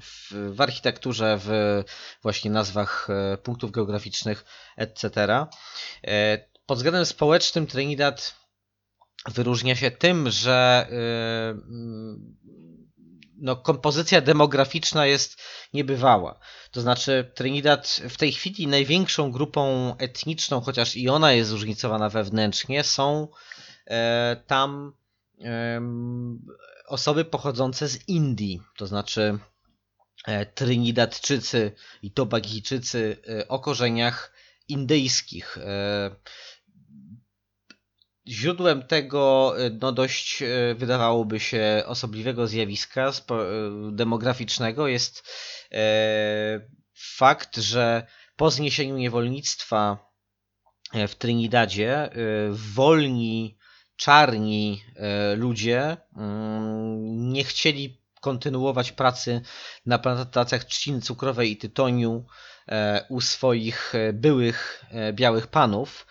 w, w architekturze, w właśnie nazwach punktów geograficznych, etc. Pod względem społecznym Trinidad wyróżnia się tym, że no, kompozycja demograficzna jest niebywała. To znaczy, Trinidad w tej chwili największą grupą etniczną, chociaż i ona jest zróżnicowana wewnętrznie, są e, tam e, osoby pochodzące z Indii. To znaczy, e, Trinidadczycy i Tobagijczycy e, o korzeniach indyjskich. E, źródłem tego no dość wydawałoby się osobliwego zjawiska demograficznego jest fakt, że po zniesieniu niewolnictwa w Trinidadzie wolni, czarni ludzie mm, nie chcieli kontynuować pracy na plantacjach trzciny cukrowej i tytoniu e, u swoich e, byłych e, białych panów.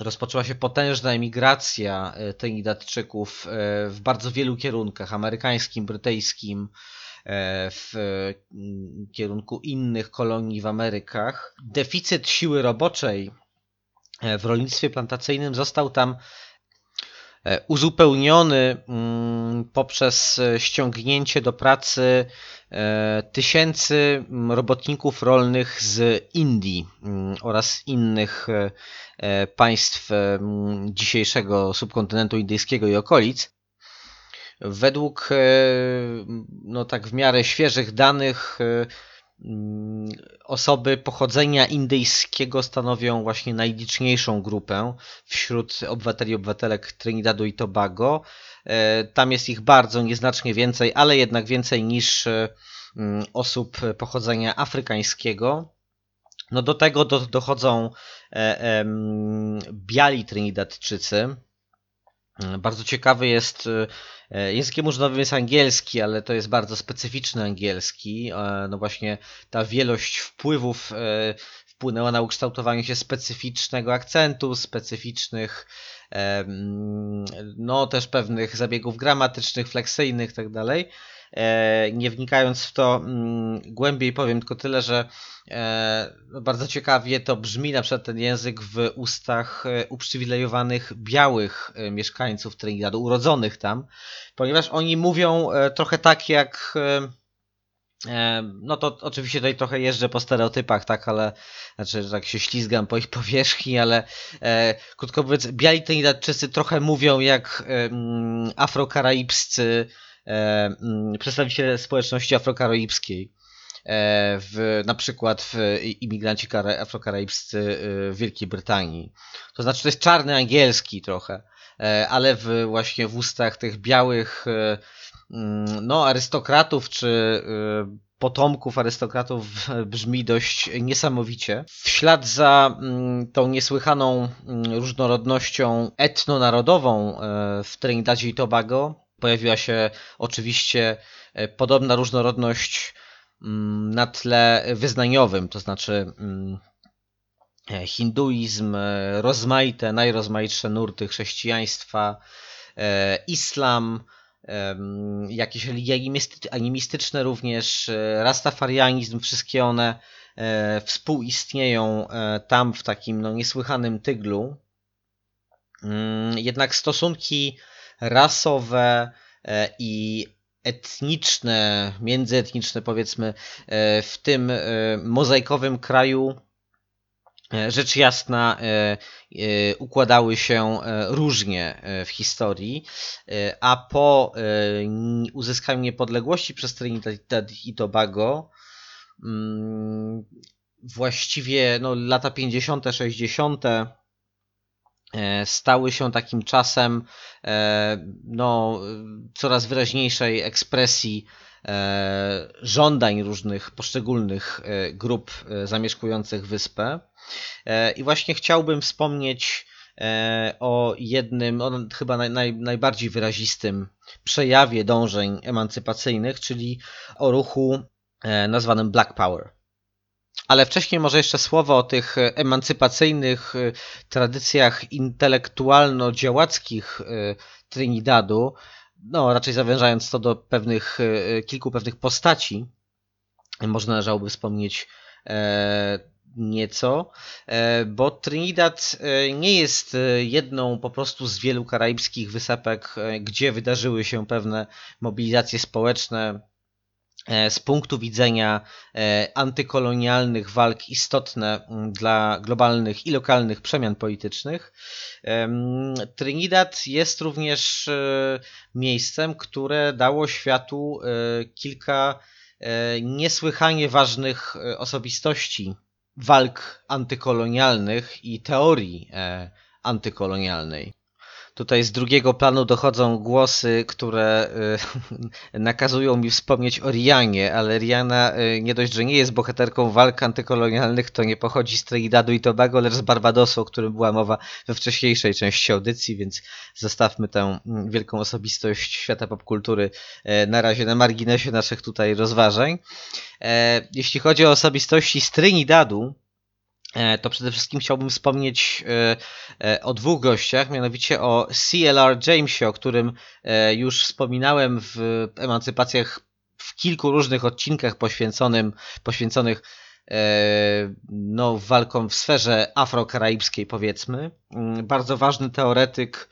Rozpoczęła się potężna emigracja Trinidadczyków w bardzo wielu kierunkach amerykańskim, brytyjskim, w kierunku innych kolonii w Amerykach. Deficyt siły roboczej w rolnictwie plantacyjnym został tam E, uzupełniony mm, poprzez ściągnięcie do pracy e, tysięcy mm, robotników rolnych z Indii mm, oraz innych e, państw dzisiejszego subkontynentu indyjskiego i okolic. Według no tak w miarę świeżych danych osoby pochodzenia indyjskiego stanowią właśnie najliczniejszą grupę wśród obywateli i obywatelek Trinidadu i Tobago. E, tam jest ich bardzo nieznacznie więcej, ale jednak więcej niż e, mm, osób pochodzenia afrykańskiego. No do tego do, dochodzą e, biali Trinidadczycy. Bardzo ciekawy jest językiem używany jest angielski, ale to jest bardzo specyficzny angielski. E, no właśnie ta wielość wpływów e, wpłynęła na ukształtowanie się specyficznego akcentu, specyficznych no też pewnych zabiegów gramatycznych, fleksyjnych itd. E, nie wnikając w to mm, głębiej, powiem tylko tyle, że e, no, bardzo ciekawie to brzmi na przykład ten język w ustach e, uprzywilejowanych białych mieszkańców Trinidadu, urodzonych tam, ponieważ oni mówią trochę tak jak no to oczywiście tutaj trochę jeżdżę po stereotypach, tak, ale znaczy tak się ślizgam po ich powierzchni, ale e, krótko mówiąc, biali Trinidadczycy trochę mówią jak e, afrokaraibscy przedstawiciele społeczności afrokaraibskiej. E, w, na przykład w imigranci afrokaraibscy e, w Wielkiej Brytanii. To znaczy, to jest czarny angielski trochę, ale w, właśnie w ustach tych białych mm, no, arystokratów czy potomków arystokratów brzmi dość niesamowicie. W ślad za mm, tą niesłychaną różnorodnością etnonarodową w Trinidadzie i Tobago Pojawiła się oczywiście e, podobna różnorodność mm, na tle wyznaniowym, to znaczy mm, e, hinduizm, e, rozmaite, najrozmaitsze nurty chrześcijaństwa, islam, jakieś religie animistyczne również, rastafarianizm, wszystkie one współistnieją tam w takim no, niesłychanym tyglu. Mm, jednak stosunki rasowe e, i etniczne, międzyetniczne powiedzmy e, w tym e, mozaikowym kraju rzecz jasna układały się różnie w historii, a po uzyskaniu niepodległości przez Trinidad i Tobago mm, właściwie no, lata 50., 60., E, stały się takim czasem e, no, coraz wyraźniejszej ekspresji e, żądań różnych poszczególnych grup zamieszkujących wyspę. I właśnie chciałbym wspomnieć o jednym, o chyba naj, naj, najbardziej wyrazistym przejawie dążeń emancypacyjnych, czyli o ruchu nazwanym Black Power. Ale wcześniej może jeszcze słowo o tych e, emancypacyjnych e, tradycjach intelektualno-działackich e, Trinidadu, no raczej zawężając to do pewnych, kilku pewnych postaci, może należałoby wspomnieć nieco, bo Trinidad nie jest jedną po prostu z wielu karaibskich wysepek, gdzie wydarzyły się pewne mobilizacje społeczne, z punktu widzenia e, antykolonialnych walk istotne mm, dla globalnych i lokalnych przemian politycznych. Trinidad jest również e, miejscem, które dało światu kilka niesłychanie ważnych osobistości walk antykolonialnych i teorii antykolonialnej. Tutaj z drugiego planu dochodzą głosy, które y, nakazują mi wspomnieć o Rianie, ale Riana y, nie dość, że nie jest bohaterką walk antykolonialnych, to nie pochodzi z Trinidadu i Tobago, lecz z Barbadosu, o którym była mowa we wcześniejszej części audycji, więc zostawmy tę mm, wielką osobistość świata popkultury e, na razie na marginesie naszych tutaj rozważań. E, Jeśli chodzi o osobistości z Trinidadu, to przede wszystkim chciałbym wspomnieć e, e, o dwóch gościach, mianowicie o CLR Jamesie, o którym już wspominałem w emancypacjach w kilku różnych odcinkach poświęconym, poświęconych no, walkom w sferze afrokaraibskiej, powiedzmy. Mm, bardzo ważny teoretyk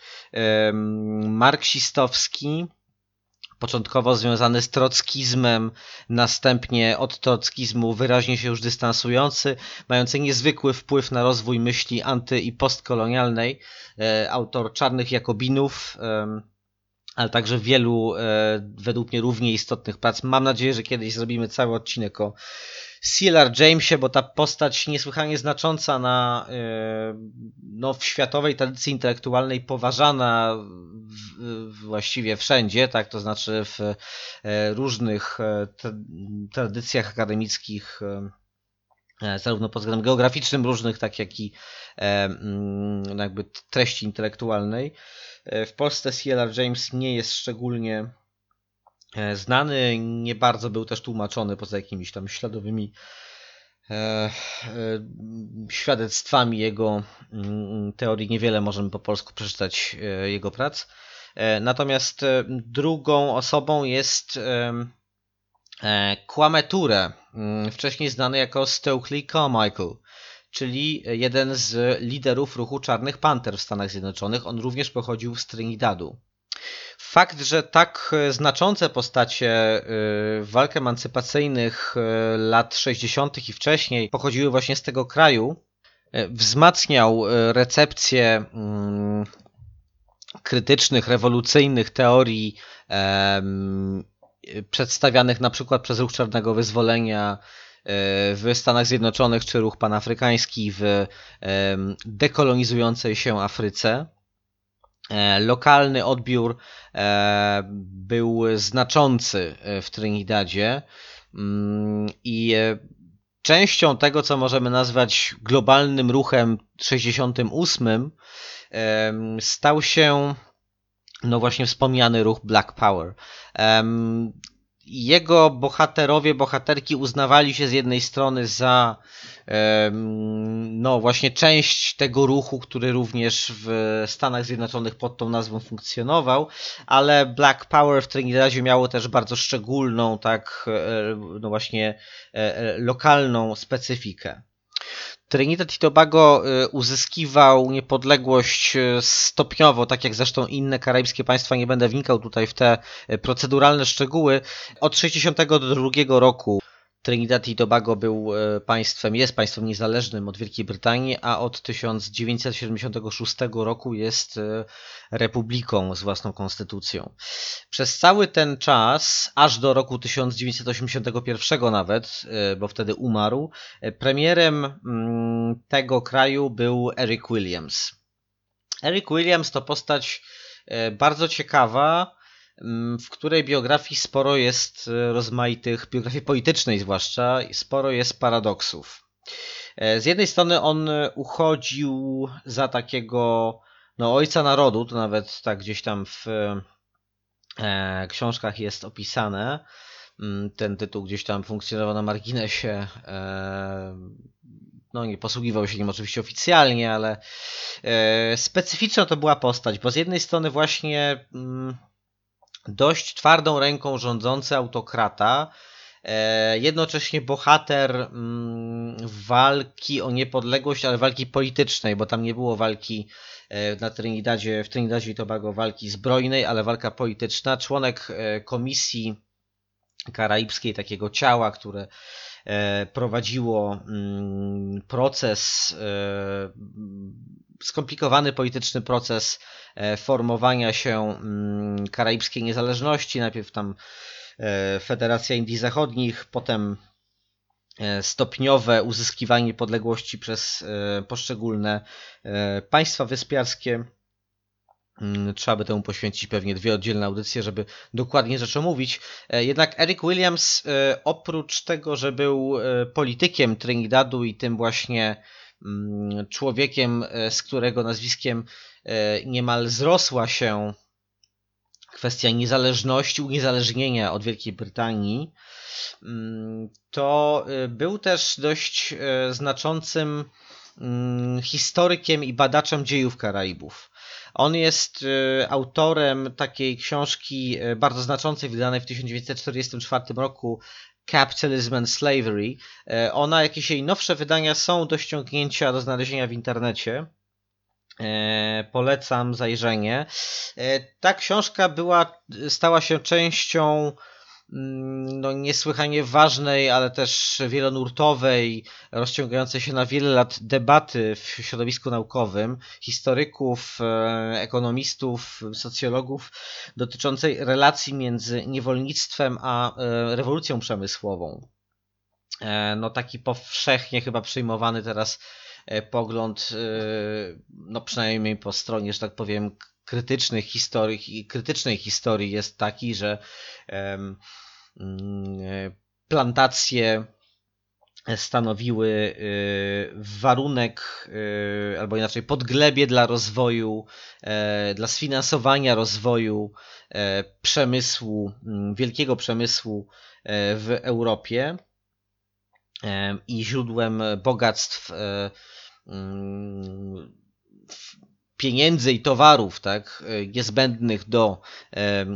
marksistowski, początkowo związany z trockizmem, następnie od trockizmu wyraźnie się już dystansujący, mający niezwykły wpływ na rozwój myśli anty- i postkolonialnej, e, autor Czarnych Jakobinów, ale także wielu e, według mnie równie istotnych prac. Mam nadzieję, że kiedyś zrobimy cały odcinek o CLR Jamesie, bo ta postać niesłychanie znacząca na, e, no, w światowej tradycji intelektualnej, poważana w, właściwie wszędzie, tak, to znaczy w e, różnych e, tradycjach akademickich, zarówno pod względem geograficznym różnych, tak jak i mm, jakby treści intelektualnej. W Polsce CLR James nie jest szczególnie E, znany, nie bardzo był też tłumaczony poza jakimiś tam śladowymi e, e, świadectwami jego mm, teorii. Niewiele możemy po polsku przeczytać jego prac. Natomiast drugą osobą jest Kwame Ture, mm, wcześniej znany jako Stokely Carmichael, czyli jeden z liderów ruchu Czarnych Panter w Stanach Zjednoczonych. On również pochodził z Trinidadu. Fakt, że tak e, znaczące postacie e, walk emancypacyjnych e, lat 60. i wcześniej pochodziły właśnie z tego kraju, wzmacniał recepcję mm, krytycznych, rewolucyjnych teorii przedstawianych na przykład przez ruch czarnego wyzwolenia w Stanach Zjednoczonych czy ruch panafrykański w dekolonizującej się Afryce. E, lokalny odbiór e, był znaczący e, w Trinidadzie mm, i częścią tego, co możemy nazwać globalnym ruchem 68, stał się no właśnie wspomniany ruch Black Power. Jego bohaterowie, bohaterki uznawali się z jednej strony za no właśnie część tego ruchu, który również w Stanach Zjednoczonych pod tą nazwą funkcjonował, ale Black Power w Trinidadzie miało też bardzo szczególną, tak, e, no właśnie e, e, lokalną specyfikę. Trinidad i Tobago uzyskiwał niepodległość stopniowo, tak jak zresztą inne karaibskie państwa, nie będę wnikał tutaj w te proceduralne szczegóły. Od 1962 roku Trinidad i Tobago był e, państwem, jest państwem niezależnym od Wielkiej Brytanii, a od 1976 roku jest e, republiką z własną konstytucją. Przez cały ten czas, aż do roku 1981 nawet, e, bo wtedy umarł, premierem mm, tego kraju był Eric Williams. Eric Williams to postać bardzo ciekawa, w której biografii sporo jest e, rozmaitych, biografii politycznej zwłaszcza, sporo jest paradoksów. E, z jednej strony on uchodził za takiego no, ojca narodu, to nawet tak gdzieś tam w e, książkach jest opisane. Mm, ten tytuł gdzieś tam funkcjonował na marginesie. E, no nie posługiwał się nim oczywiście oficjalnie, ale e, specyficzna to była postać, bo z jednej strony właśnie mm, dość twardą ręką rządzący autokrata, e, jednocześnie bohater mm, walki o niepodległość, ale walki politycznej, bo tam nie było walki e, na Trinidadzie, w Trinidadzie i Tobago walki zbrojnej, ale walka polityczna. Członek e, komisji karaibskiej, takiego ciała, które prowadziło mm, proces skomplikowany polityczny proces e, formowania się mm, karaibskiej niezależności. Najpierw tam e, Federacja Indii Zachodnich, potem e, stopniowe uzyskiwanie niepodległości przez e, poszczególne e, państwa wyspiarskie. Mm, Trzeba by temu poświęcić pewnie dwie oddzielne audycje, żeby dokładnie rzecz omówić. E, Jednak Eric Williams, e, oprócz tego, że był e, politykiem Trinidadu i tym właśnie mm, człowiekiem, z którego nazwiskiem niemal zrosła się kwestia niezależności, uniezależnienia od Wielkiej Brytanii, mm, to był też dość znaczącym historykiem i badaczem dziejów Karaibów. On jest e, autorem takiej książki e, bardzo znaczącej, wydanej w 1944 roku, Capitalism and Slavery. E, Ona, jakieś jej nowsze wydania są do ściągnięcia, do znalezienia w internecie. Polecam zajrzenie. Ta książka była, stała się częścią no, niesłychanie ważnej, ale też wielonurtowej, rozciągającej się na wiele lat debaty w środowisku naukowym, historyków, e, ekonomistów, socjologów, dotyczącej relacji między niewolnictwem a e, rewolucją przemysłową. E, No taki powszechnie chyba przyjmowany teraz pogląd, no przynajmniej po stronie, że tak powiem, krytycznych historii, krytycznej historii jest taki, że mm, plantacje stanowiły y, warunek, y, albo inaczej podglebie dla rozwoju, e, dla sfinansowania rozwoju e, przemysłu, mm, wielkiego przemysłu e, w Europie i źródłem bogactw mm, pieniędzy i towarów, tak, e, niezbędnych do e,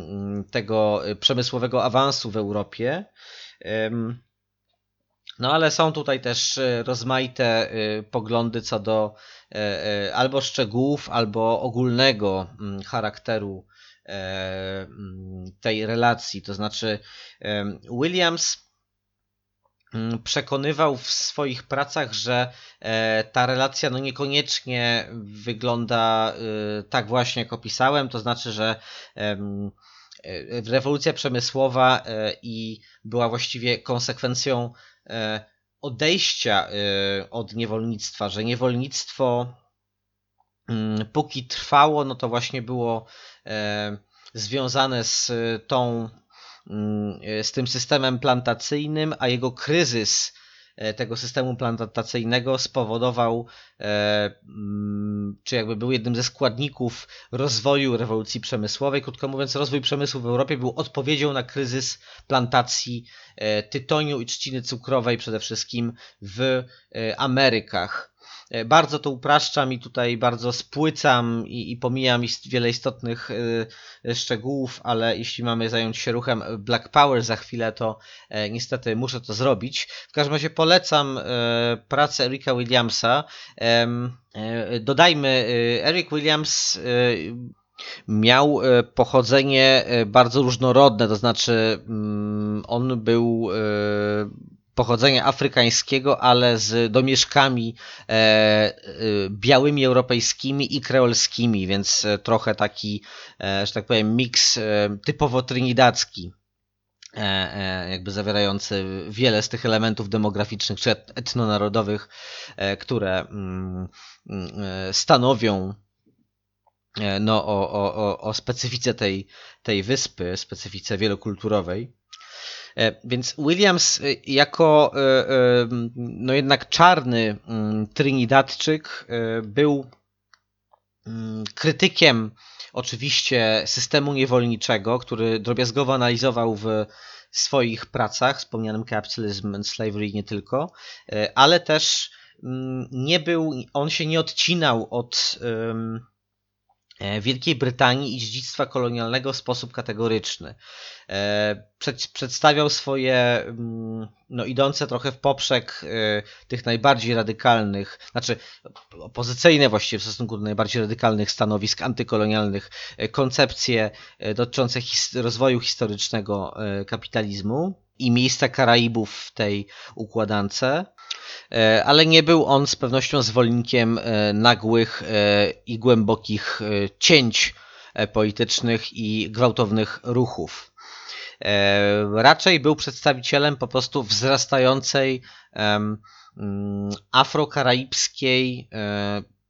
tego przemysłowego awansu w Europie. No ale są tutaj też e, rozmaite e, poglądy co do e, e, albo szczegółów, albo ogólnego charakteru e, tej relacji. To znaczy, Williams przekonywał w swoich pracach, że e, ta relacja no niekoniecznie wygląda e, tak właśnie, jak opisałem. To znaczy, że e, rewolucja przemysłowa i była właściwie konsekwencją odejścia od niewolnictwa, że niewolnictwo mm, póki trwało, no to właśnie było związane z tą mm, z tym systemem plantacyjnym, a jego kryzys e, tego systemu plantacyjnego spowodował, e, mm, czy jakby był jednym ze składników rozwoju rewolucji przemysłowej. Krótko mówiąc, rozwój przemysłu w Europie był odpowiedzią na kryzys plantacji e, tytoniu i trzciny cukrowej przede wszystkim w Amerykach. E, Bardzo to upraszczam i tutaj bardzo spłycam i, i pomijam wiele istotnych e, szczegółów, ale jeśli mamy zająć się ruchem Black Power za chwilę, to e, niestety muszę to zrobić. W każdym razie polecam pracę Erika Williamsa. Dodajmy, Eric Williams miał pochodzenie bardzo różnorodne, to znaczy mm, on był pochodzenia afrykańskiego, ale z domieszkami e, e, białymi europejskimi i kreolskimi, więc e, trochę taki, że tak powiem, miks typowo trinidadzki e, jakby zawierający wiele z tych elementów demograficznych czy et- etnonarodowych, które mm, mm, stanowią no, o, o, o specyfice tej, tej wyspy, specyfice wielokulturowej. E, Więc Williams e, jako e, no jednak czarny mm, Trinidadczyk był mm, krytykiem oczywiście systemu niewolniczego, który drobiazgowo analizował w swoich pracach, wspomnianym Capitalism and Slavery nie tylko, ale też mm, nie był, on się nie odcinał od Wielkiej Brytanii i dziedzictwa kolonialnego w sposób kategoryczny. E, Przed, przedstawiał swoje, mm, no idące trochę w poprzek e, tych najbardziej radykalnych, znaczy opozycyjne właściwie w stosunku do najbardziej radykalnych stanowisk antykolonialnych, e, koncepcje e, dotyczące his rozwoju historycznego e, kapitalizmu i miejsca Karaibów w tej układance. E, ale nie był on z pewnością zwolennikiem e, nagłych e, i głębokich cięć politycznych i gwałtownych ruchów. raczej był przedstawicielem po prostu wzrastającej mm, afrokaraibskiej,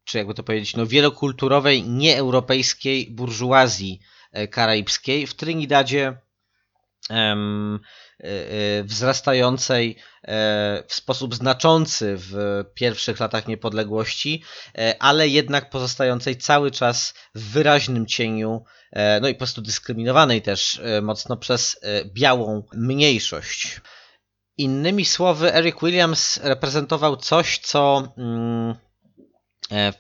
czy jakby to powiedzieć, no wielokulturowej, nieeuropejskiej burżuazji karaibskiej w Trinidadzie wzrastającej e, w sposób znaczący w pierwszych latach niepodległości, e, ale jednak pozostającej cały czas w wyraźnym cieniu, e, no i po prostu dyskryminowanej też mocno przez białą mniejszość. Innymi słowy, Eric Williams reprezentował coś, co mm,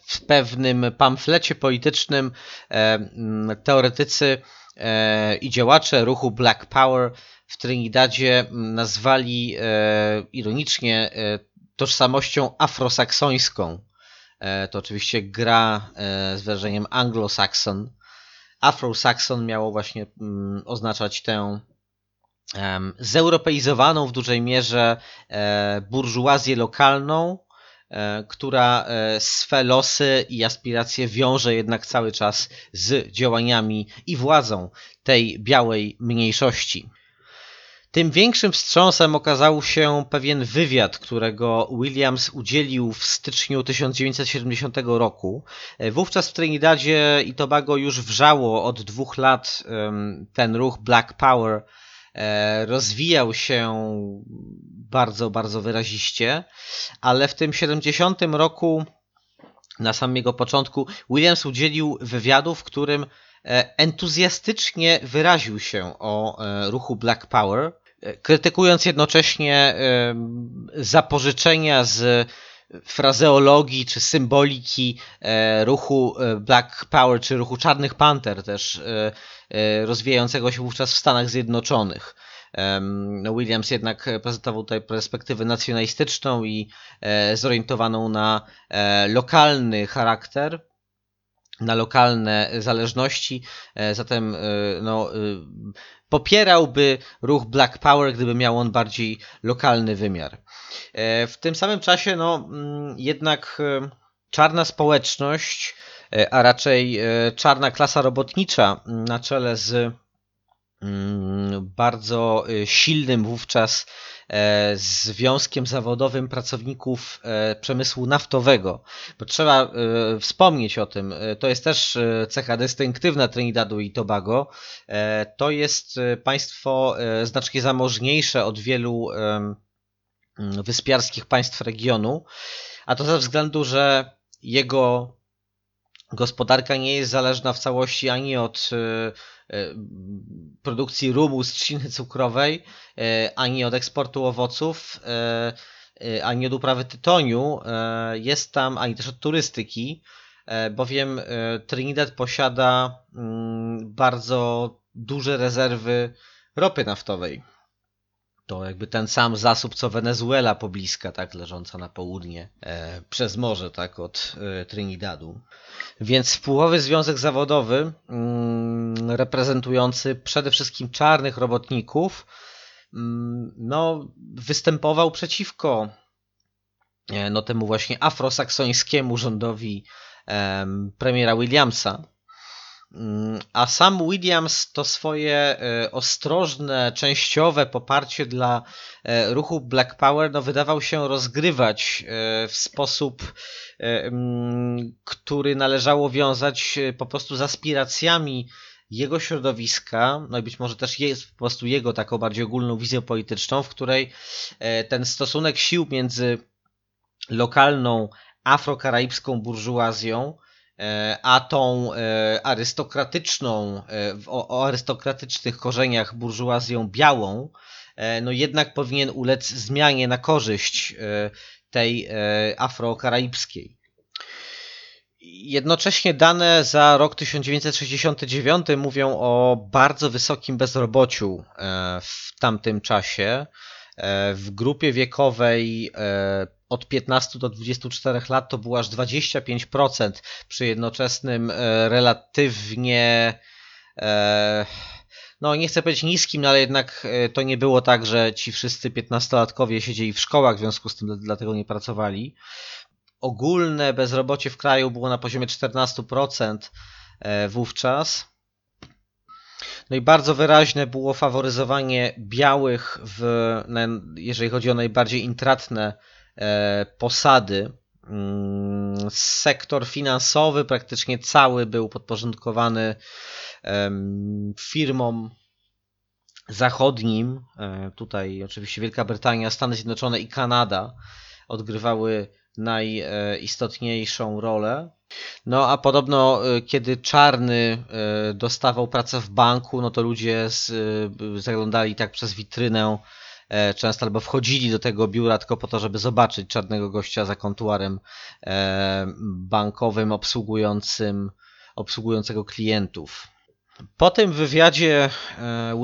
w pewnym pamflecie politycznym mm, teoretycy i działacze ruchu Black Power w Trinidadzie mm, nazwali e, ironicznie e, tożsamością afrosaksońską. E, To oczywiście gra z wyrażeniem anglo-saxon. Afro-saxon miało właśnie mm, oznaczać tę zeuropeizowaną w dużej mierze burżuazję lokalną, która swe losy i aspiracje wiąże jednak cały czas z działaniami i władzą tej białej mniejszości. Tym większym wstrząsem okazał się pewien wywiad, którego Williams udzielił w styczniu 1970 roku. Wówczas w Trinidadzie i Tobago już wrzało od dwóch lat ten ruch Black Power e, rozwijał się bardzo, bardzo wyraziście, ale w tym 70 roku, na samym jego początku, Williams udzielił wywiadu, w którym e, entuzjastycznie wyraził się o e, ruchu Black Power, krytykując jednocześnie em, zapożyczenia z frazeologii czy symboliki e, ruchu e, Black Power czy ruchu Czarnych Panter też e, e, rozwijającego się wówczas w Stanach Zjednoczonych. No Williams jednak prezentował tutaj perspektywę nacjonalistyczną i e, zorientowaną na e, lokalny charakter, na lokalne zależności, e, zatem e, no, e, popierałby ruch Black Power, gdyby miał on bardziej lokalny wymiar. E, W tym samym czasie, no, mm, jednak e, czarna społeczność, e, a raczej czarna klasa robotnicza na czele z mm, bardzo silnym wówczas związkiem zawodowym pracowników e, przemysłu naftowego. Bo trzeba e, wspomnieć o tym, e, to jest też e, cecha dystynktywna Trinidadu i Tobago. E, To jest e, państwo e, znacznie zamożniejsze od wielu wyspiarskich państw regionu, a to ze względu, że jego gospodarka nie jest zależna w całości ani od e, e, produkcji rumu z trzciny cukrowej, e, ani od eksportu owoców, e, e, ani od uprawy tytoniu. e, Jest tam, ani też od turystyki, e, bowiem e, Trinidad posiada mm, bardzo duże rezerwy ropy naftowej. To jakby ten sam zasób co Wenezuela pobliska, tak, leżąca na południe e, przez morze, tak, od e, Trinidadu. Więc wpływowy związek zawodowy, mm, reprezentujący przede wszystkim czarnych robotników, mm, no, występował przeciwko e, no, temu właśnie afrosaksońskiemu rządowi em, premiera Williamsa. Mm, A sam Williams to swoje e, ostrożne, częściowe poparcie dla e, ruchu Black Power no, wydawał się rozgrywać e, w sposób, mm, który należało wiązać po prostu z aspiracjami jego środowiska, no i być może też jest po prostu jego taką bardziej ogólną wizją polityczną, w której ten stosunek sił między lokalną afrokaraibską burżuazją, a tą e, arystokratyczną, e, o, arystokratycznych korzeniach burżuazją białą, e, no jednak powinien ulec zmianie na korzyść e, tej e, afrokaraibskiej. Jednocześnie dane za rok 1969 mówią o bardzo wysokim bezrobociu e, w tamtym czasie. E, W grupie wiekowej e, od 15 do 24 lat to było aż 25% przy jednoczesnym e, relatywnie e, no nie chcę powiedzieć niskim, no ale jednak e, to nie było tak, że ci wszyscy 15-latkowie siedzieli w szkołach, w związku z tym dla- dlatego nie pracowali. Ogólne bezrobocie w kraju było na poziomie 14% e, wówczas. No i bardzo wyraźne było faworyzowanie białych, w, jeżeli chodzi o najbardziej intratne posady. Mm, sektor finansowy praktycznie cały był podporządkowany firmom zachodnim. E, tutaj oczywiście Wielka Brytania, Stany Zjednoczone i Kanada odgrywały najistotniejszą rolę. No a podobno, e, kiedy czarny e, dostawał pracę w banku, no to ludzie z, e, zaglądali tak przez witrynę często albo wchodzili do tego biura tylko po to, żeby zobaczyć czarnego gościa za kontuarem bankowym obsługującym, obsługującego klientów. Po tym wywiadzie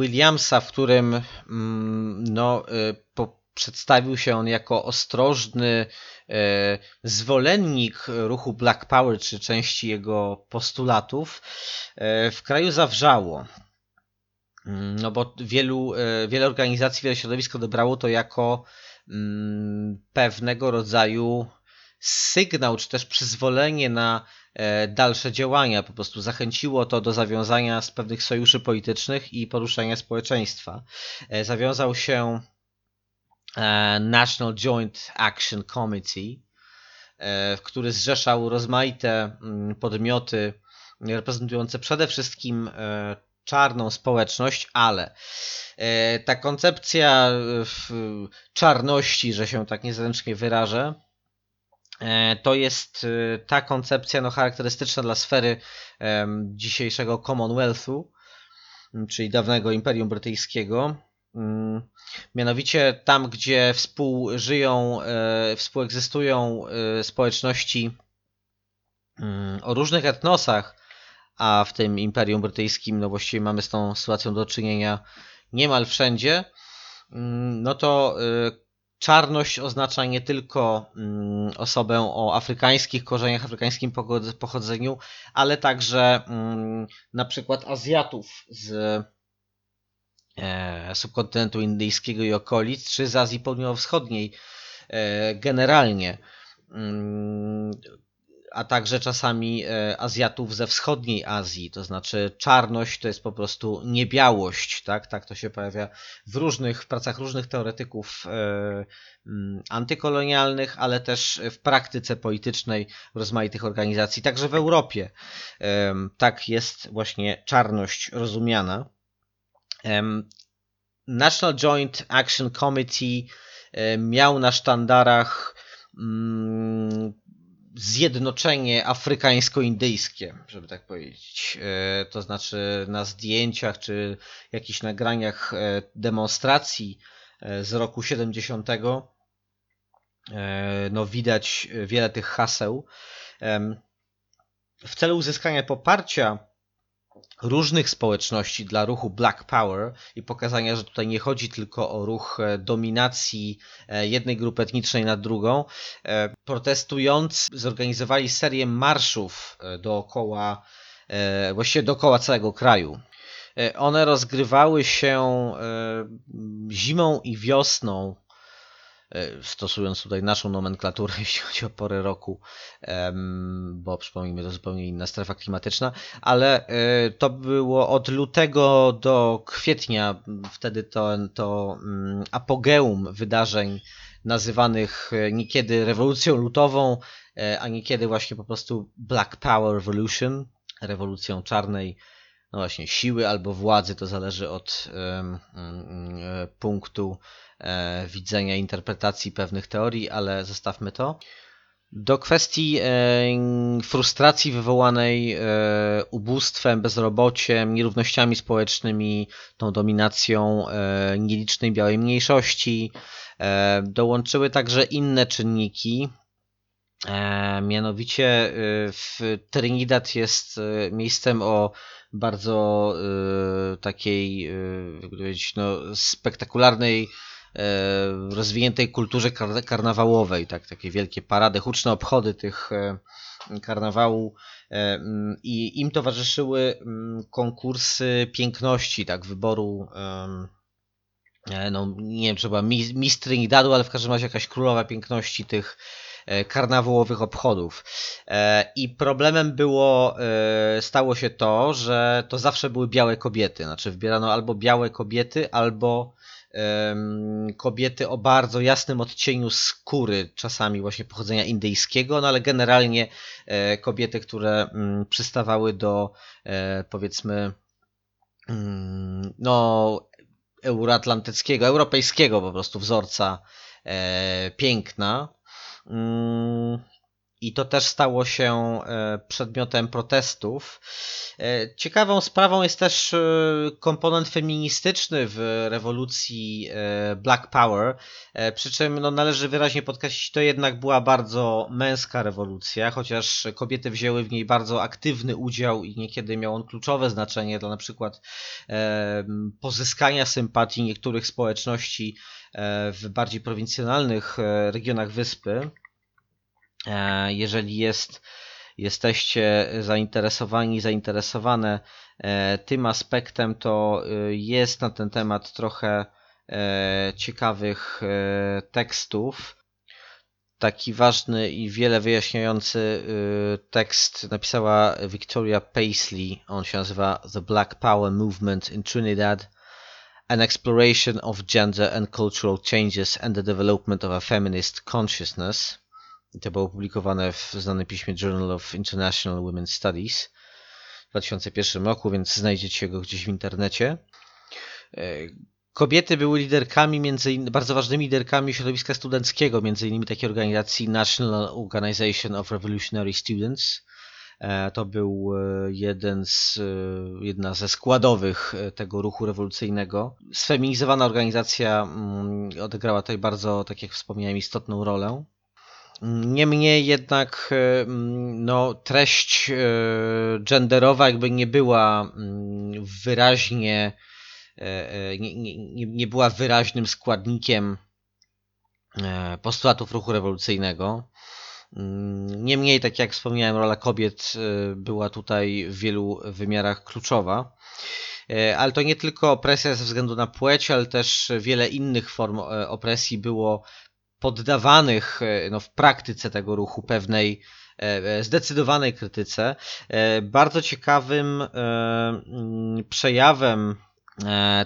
Williamsa, w którym mm, no, po, przedstawił się on jako ostrożny e, zwolennik ruchu Black Power, czy części jego postulatów, e, w kraju zawrzało. Mm, no bo wielu, e, wiele organizacji, wiele środowisk odebrało to jako mm, pewnego rodzaju sygnał, czy też przyzwolenie na dalsze działania. Po prostu zachęciło to do zawiązania z pewnych sojuszy politycznych i poruszania społeczeństwa. Zawiązał się E, National Joint Action Committee, e, który zrzeszał rozmaite mm, podmioty reprezentujące przede wszystkim e, czarną społeczność, ale ta koncepcja czarności, że się tak niezręcznie wyrażę, to jest ta koncepcja no, charakterystyczna dla sfery dzisiejszego Commonwealthu, czyli dawnego Imperium Brytyjskiego, Mm, mianowicie tam, gdzie współżyją, e, współegzystują e, społeczności mm, o różnych etnosach, a w tym Imperium Brytyjskim, no właściwie mamy z tą sytuacją do czynienia niemal wszędzie, mm, no to e, czarność oznacza nie tylko osobę o afrykańskich korzeniach, afrykańskim pochodzeniu, ale także na przykład Azjatów z E, subkontynentu indyjskiego i okolic, czy z Azji Południowo-Wschodniej e, generalnie, mm, a także czasami e, Azjatów ze wschodniej Azji, to znaczy czarność to jest po prostu niebiałość, tak, tak to się pojawia w różnych w pracach różnych teoretyków mm, antykolonialnych, ale też w praktyce politycznej rozmaitych organizacji, także w Europie. Tak jest właśnie czarność rozumiana. National Joint Action Committee miał na sztandarach mm, zjednoczenie afrykańsko-indyjskie, żeby tak powiedzieć. E, to znaczy na zdjęciach czy jakichś nagraniach e, demonstracji e, z roku 70 no widać wiele tych haseł. W celu uzyskania poparcia różnych społeczności dla ruchu Black Power i pokazania, że tutaj nie chodzi tylko o ruch e, dominacji e, jednej grupy etnicznej nad drugą. E, protestujący zorganizowali serię marszów dookoła, właściwie dookoła całego kraju. One rozgrywały się zimą i wiosną stosując tutaj naszą nomenklaturę, jeśli chodzi o porę roku, bo przypomnijmy, to zupełnie inna strefa klimatyczna, ale e, to było od lutego do kwietnia, wtedy to, to mm, apogeum wydarzeń nazywanych e, niekiedy rewolucją lutową, a niekiedy właśnie po prostu Black Power Revolution, rewolucją czarnej no właśnie, siły albo władzy, to zależy od um, um, punktu e, widzenia, interpretacji pewnych teorii, ale zostawmy to. Do kwestii e, frustracji wywołanej e, ubóstwem, bezrobociem, nierównościami społecznymi, tą dominacją e, nielicznej białej mniejszości, e, dołączyły także inne czynniki, e, mianowicie Trinidad jest miejscem o bardzo y, takiej, y, jak powiedzieć, no, spektakularnej, y, rozwiniętej kulturze kar karnawałowej, tak, takie wielkie parady, huczne obchody tych karnawału y, i im towarzyszyły y, konkursy piękności, tak, wyboru no nie wiem, czy była Miss Trinidadu, ale w każdym razie jakaś królowa piękności tych e, karnawałowych obchodów. E, I problemem było, e, stało się to, że to zawsze były białe kobiety. Znaczy wybierano albo białe kobiety, albo kobiety o bardzo jasnym odcieniu skóry, czasami właśnie pochodzenia indyjskiego, no ale generalnie e, kobiety, które mm, przystawały do e, powiedzmy mm, no euroatlantyckiego, europejskiego po prostu wzorca e, piękna. Mm, I to też stało się e, przedmiotem protestów. E, Ciekawą sprawą jest też e, komponent feministyczny w rewolucji Black Power. Przy czym no, należy wyraźnie podkreślić, to jednak była bardzo męska rewolucja, chociaż kobiety wzięły w niej bardzo aktywny udział i niekiedy miał on kluczowe znaczenie dla na przykład pozyskania sympatii niektórych społeczności w bardziej prowincjonalnych regionach wyspy. E, Jeżeli jest, jesteście zainteresowani, zainteresowane e, tym aspektem, to e, jest na ten temat trochę ciekawych tekstów. Taki ważny i wiele wyjaśniający tekst napisała Victoria Paisley. On się nazywa The Black Power Movement in Trinidad. An exploration of gender and cultural changes and the development of a feminist consciousness. To było opublikowane w znanym piśmie Journal of International Women's Studies w 2001 roku, więc znajdziecie go gdzieś w internecie. E, Kobiety były liderkami, między in, bardzo ważnymi liderkami środowiska studenckiego, między innymi takiej organizacji National Organization of Revolutionary Students. E, To był e, jeden z, jedna ze składowych tego ruchu rewolucyjnego. Sfeminizowana organizacja mm, odegrała tutaj bardzo, tak jak wspomniałem, istotną rolę. Niemniej jednak e, no, treść e, genderowa jakby nie była wyraźnie e, nie, nie, nie- była wyraźnym składnikiem postulatów ruchu rewolucyjnego. Niemniej, tak jak wspomniałem, rola kobiet była tutaj w wielu wymiarach kluczowa. Ale to nie tylko opresja ze względu na płeć, ale też wiele innych form opresji było poddawanych e, no, w praktyce tego ruchu pewnej e, e, zdecydowanej krytyce. Bardzo ciekawym mm, przejawem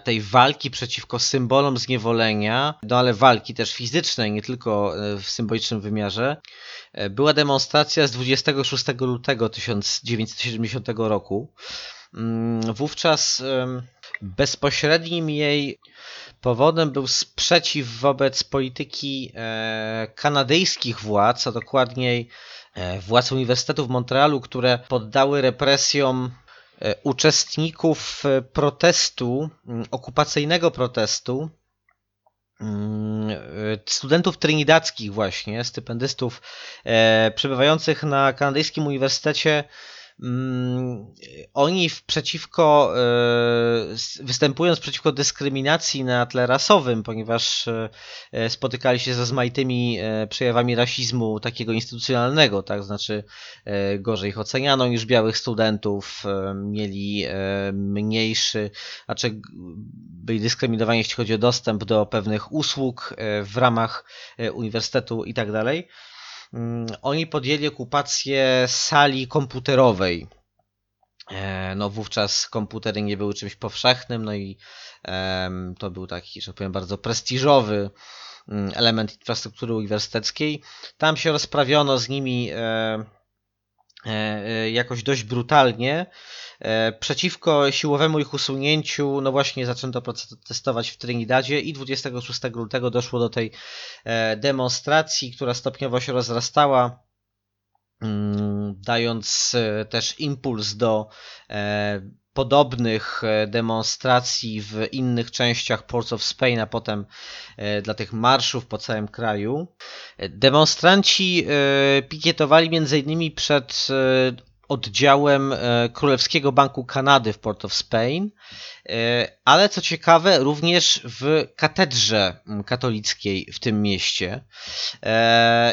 tej walki przeciwko symbolom zniewolenia, no ale walki też fizycznej, nie tylko w symbolicznym wymiarze, była demonstracja z 26 lutego 1970 roku. Mm, Wówczas bezpośrednim jej powodem był sprzeciw wobec polityki e, kanadyjskich władz, a dokładniej e, władz Uniwersytetu w Montrealu, które poddały represjom e, uczestników protestu, mm, okupacyjnego protestu, mm, studentów trinidackich właśnie, stypendystów przebywających na kanadyjskim uniwersytecie Oni w przeciwko, e, występując przeciwko dyskryminacji na tle rasowym, ponieważ e, e, spotykali się ze rozmaitymi przejawami rasizmu takiego instytucjonalnego, tak, znaczy gorzej ich oceniano niż białych studentów, mieli mniejszy, znaczy byli dyskryminowani jeśli chodzi o dostęp do pewnych usług w ramach uniwersytetu i tak dalej. Mm, Oni podjęli okupację sali komputerowej. E, No wówczas komputery nie były czymś powszechnym, no i to był taki, że powiem, bardzo prestiżowy mm, element infrastruktury uniwersyteckiej. Tam się rozprawiono z nimi e, jakoś dość brutalnie. E, Przeciwko siłowemu ich usunięciu, no właśnie zaczęto protestować w Trinidadzie i 26 lutego doszło do tej e, demonstracji, która stopniowo się rozrastała, mm, dając e, też impuls do e, podobnych e, demonstracji w innych częściach Ports of Spain, a potem e, dla tych marszów po całym kraju. E, Demonstranci pikietowali m.in. przed oddziałem Królewskiego Banku Kanady w Port of Spain, ale co ciekawe, również w katedrze katolickiej w tym mieście.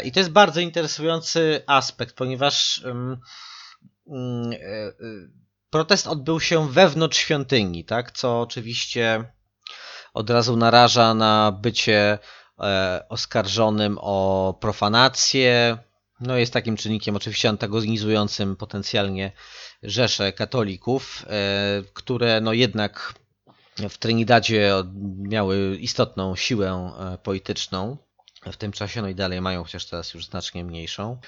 I to jest bardzo interesujący aspekt, ponieważ protest odbył się wewnątrz świątyni, tak? Co oczywiście od razu naraża na bycie e, oskarżonym o profanację. No jest takim czynnikiem oczywiście antagonizującym potencjalnie rzesze katolików, e, które no jednak w Trinidadzie miały istotną siłę e, polityczną w tym czasie, no i dalej mają, chociaż teraz już znacznie mniejszą.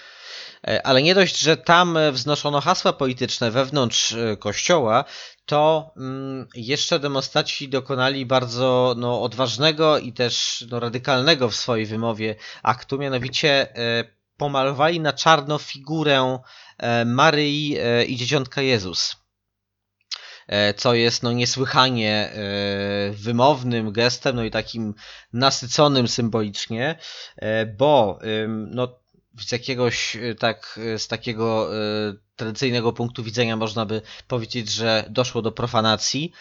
E, ale nie dość, że tam wznoszono hasła polityczne wewnątrz e, kościoła, to mm, jeszcze demonstraci dokonali bardzo no, odważnego i też no, radykalnego w swojej wymowie aktu, mianowicie pomalowali na czarno figurę Maryi i Dzieciątka Jezus. E, co jest no niesłychanie e, wymownym gestem, no i takim nasyconym symbolicznie, e, bo no z jakiegoś tak, z takiego tradycyjnego punktu widzenia można by powiedzieć, że doszło do profanacji.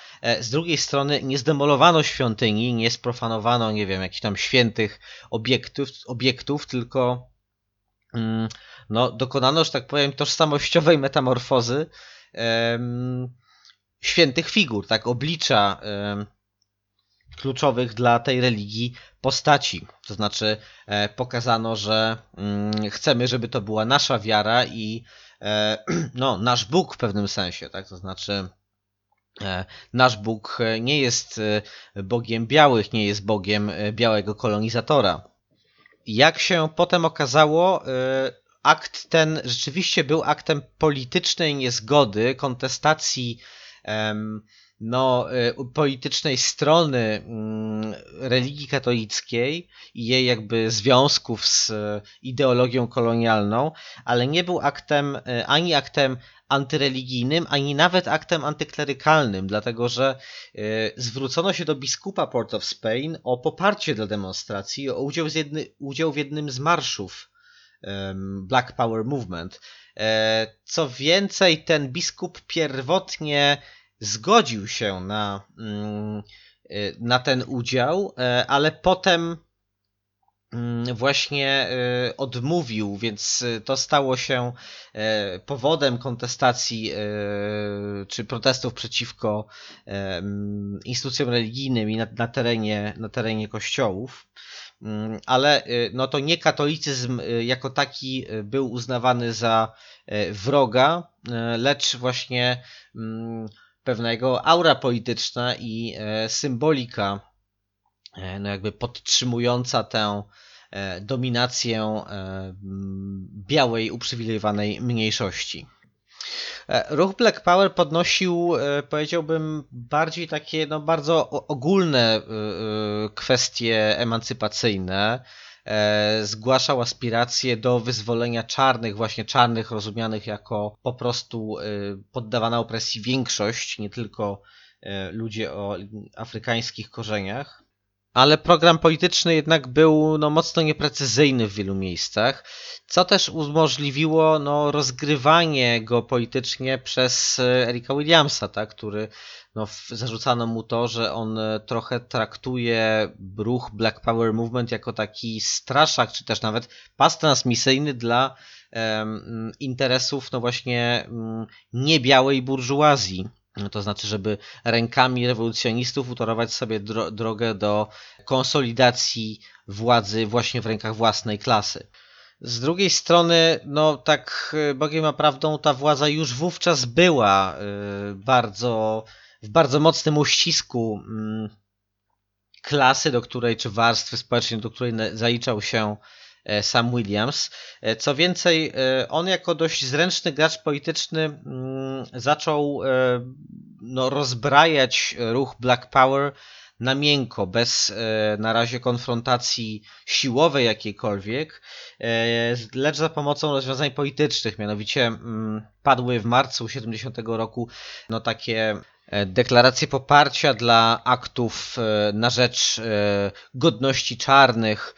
Z drugiej strony nie zdemolowano świątyni, nie sprofanowano, nie wiem, jakichś tam świętych obiektów, obiektów tylko mm, no, dokonano, że tak powiem, tożsamościowej metamorfozy świętych figur, tak, oblicza kluczowych dla tej religii postaci. To znaczy e, pokazano, że mm, chcemy, żeby to była nasza wiara i e, no, nasz Bóg w pewnym sensie, tak? To znaczy e, nasz Bóg nie jest Bogiem białych, nie jest Bogiem białego kolonizatora. Jak się potem okazało, akt ten rzeczywiście był aktem politycznej niezgody, kontestacji no, y, politycznej strony mm, religii katolickiej i jej jakby związków z y, ideologią kolonialną, ale nie był aktem y, ani aktem antyreligijnym, ani nawet aktem antyklerykalnym, dlatego że zwrócono się do biskupa Port of Spain o poparcie dla demonstracji, o udział, jedny, udział w jednym z marszów Black Power Movement. E, co więcej, ten biskup pierwotnie zgodził się na, mm, e, na ten udział, e, ale potem mm, właśnie odmówił, więc to stało się powodem kontestacji czy protestów przeciwko instytucjom religijnym na, na, terenie, na terenie kościołów. Mm, ale y, no to nie katolicyzm y, jako taki y, był uznawany za wroga, lecz właśnie mm, pewna jego aura polityczna i symbolika no jakby podtrzymująca tę dominację białej, uprzywilejowanej mniejszości. E, ruch Black Power podnosił, e, powiedziałbym, bardziej takie no, bardzo ogólne e, kwestie emancypacyjne. Zgłaszał aspiracje do wyzwolenia czarnych, właśnie czarnych rozumianych jako po prostu poddawana opresji większość, nie tylko ludzie o afrykańskich korzeniach ale program polityczny jednak był no, mocno nieprecyzyjny w wielu miejscach, co też umożliwiło no, rozgrywanie go politycznie przez e, Erika Williamsa, tak, który no, zarzucano mu to, że on e, trochę traktuje ruch Black Power Movement jako taki straszak, czy też nawet pas transmisyjny dla um, interesów no właśnie um, niebiałej burżuazji to znaczy, żeby rękami rewolucjonistów utorować sobie dro drogę do konsolidacji władzy właśnie w rękach własnej klasy. Z drugiej strony, no tak e, Bogiem a prawdą, ta władza już wówczas była e, bardzo, w bardzo mocnym uścisku mm, klasy, do której, czy warstwy społecznej, do której zaliczał się Sam Williams. E, co więcej, e, on jako dość zręczny gracz polityczny mm, zaczął no, rozbrajać ruch Black Power na miękko, bez na razie konfrontacji siłowej jakiejkolwiek, lecz za pomocą rozwiązań politycznych. Mianowicie mm, padły w marcu 70 roku no, takie deklaracje poparcia dla aktów na rzecz godności czarnych,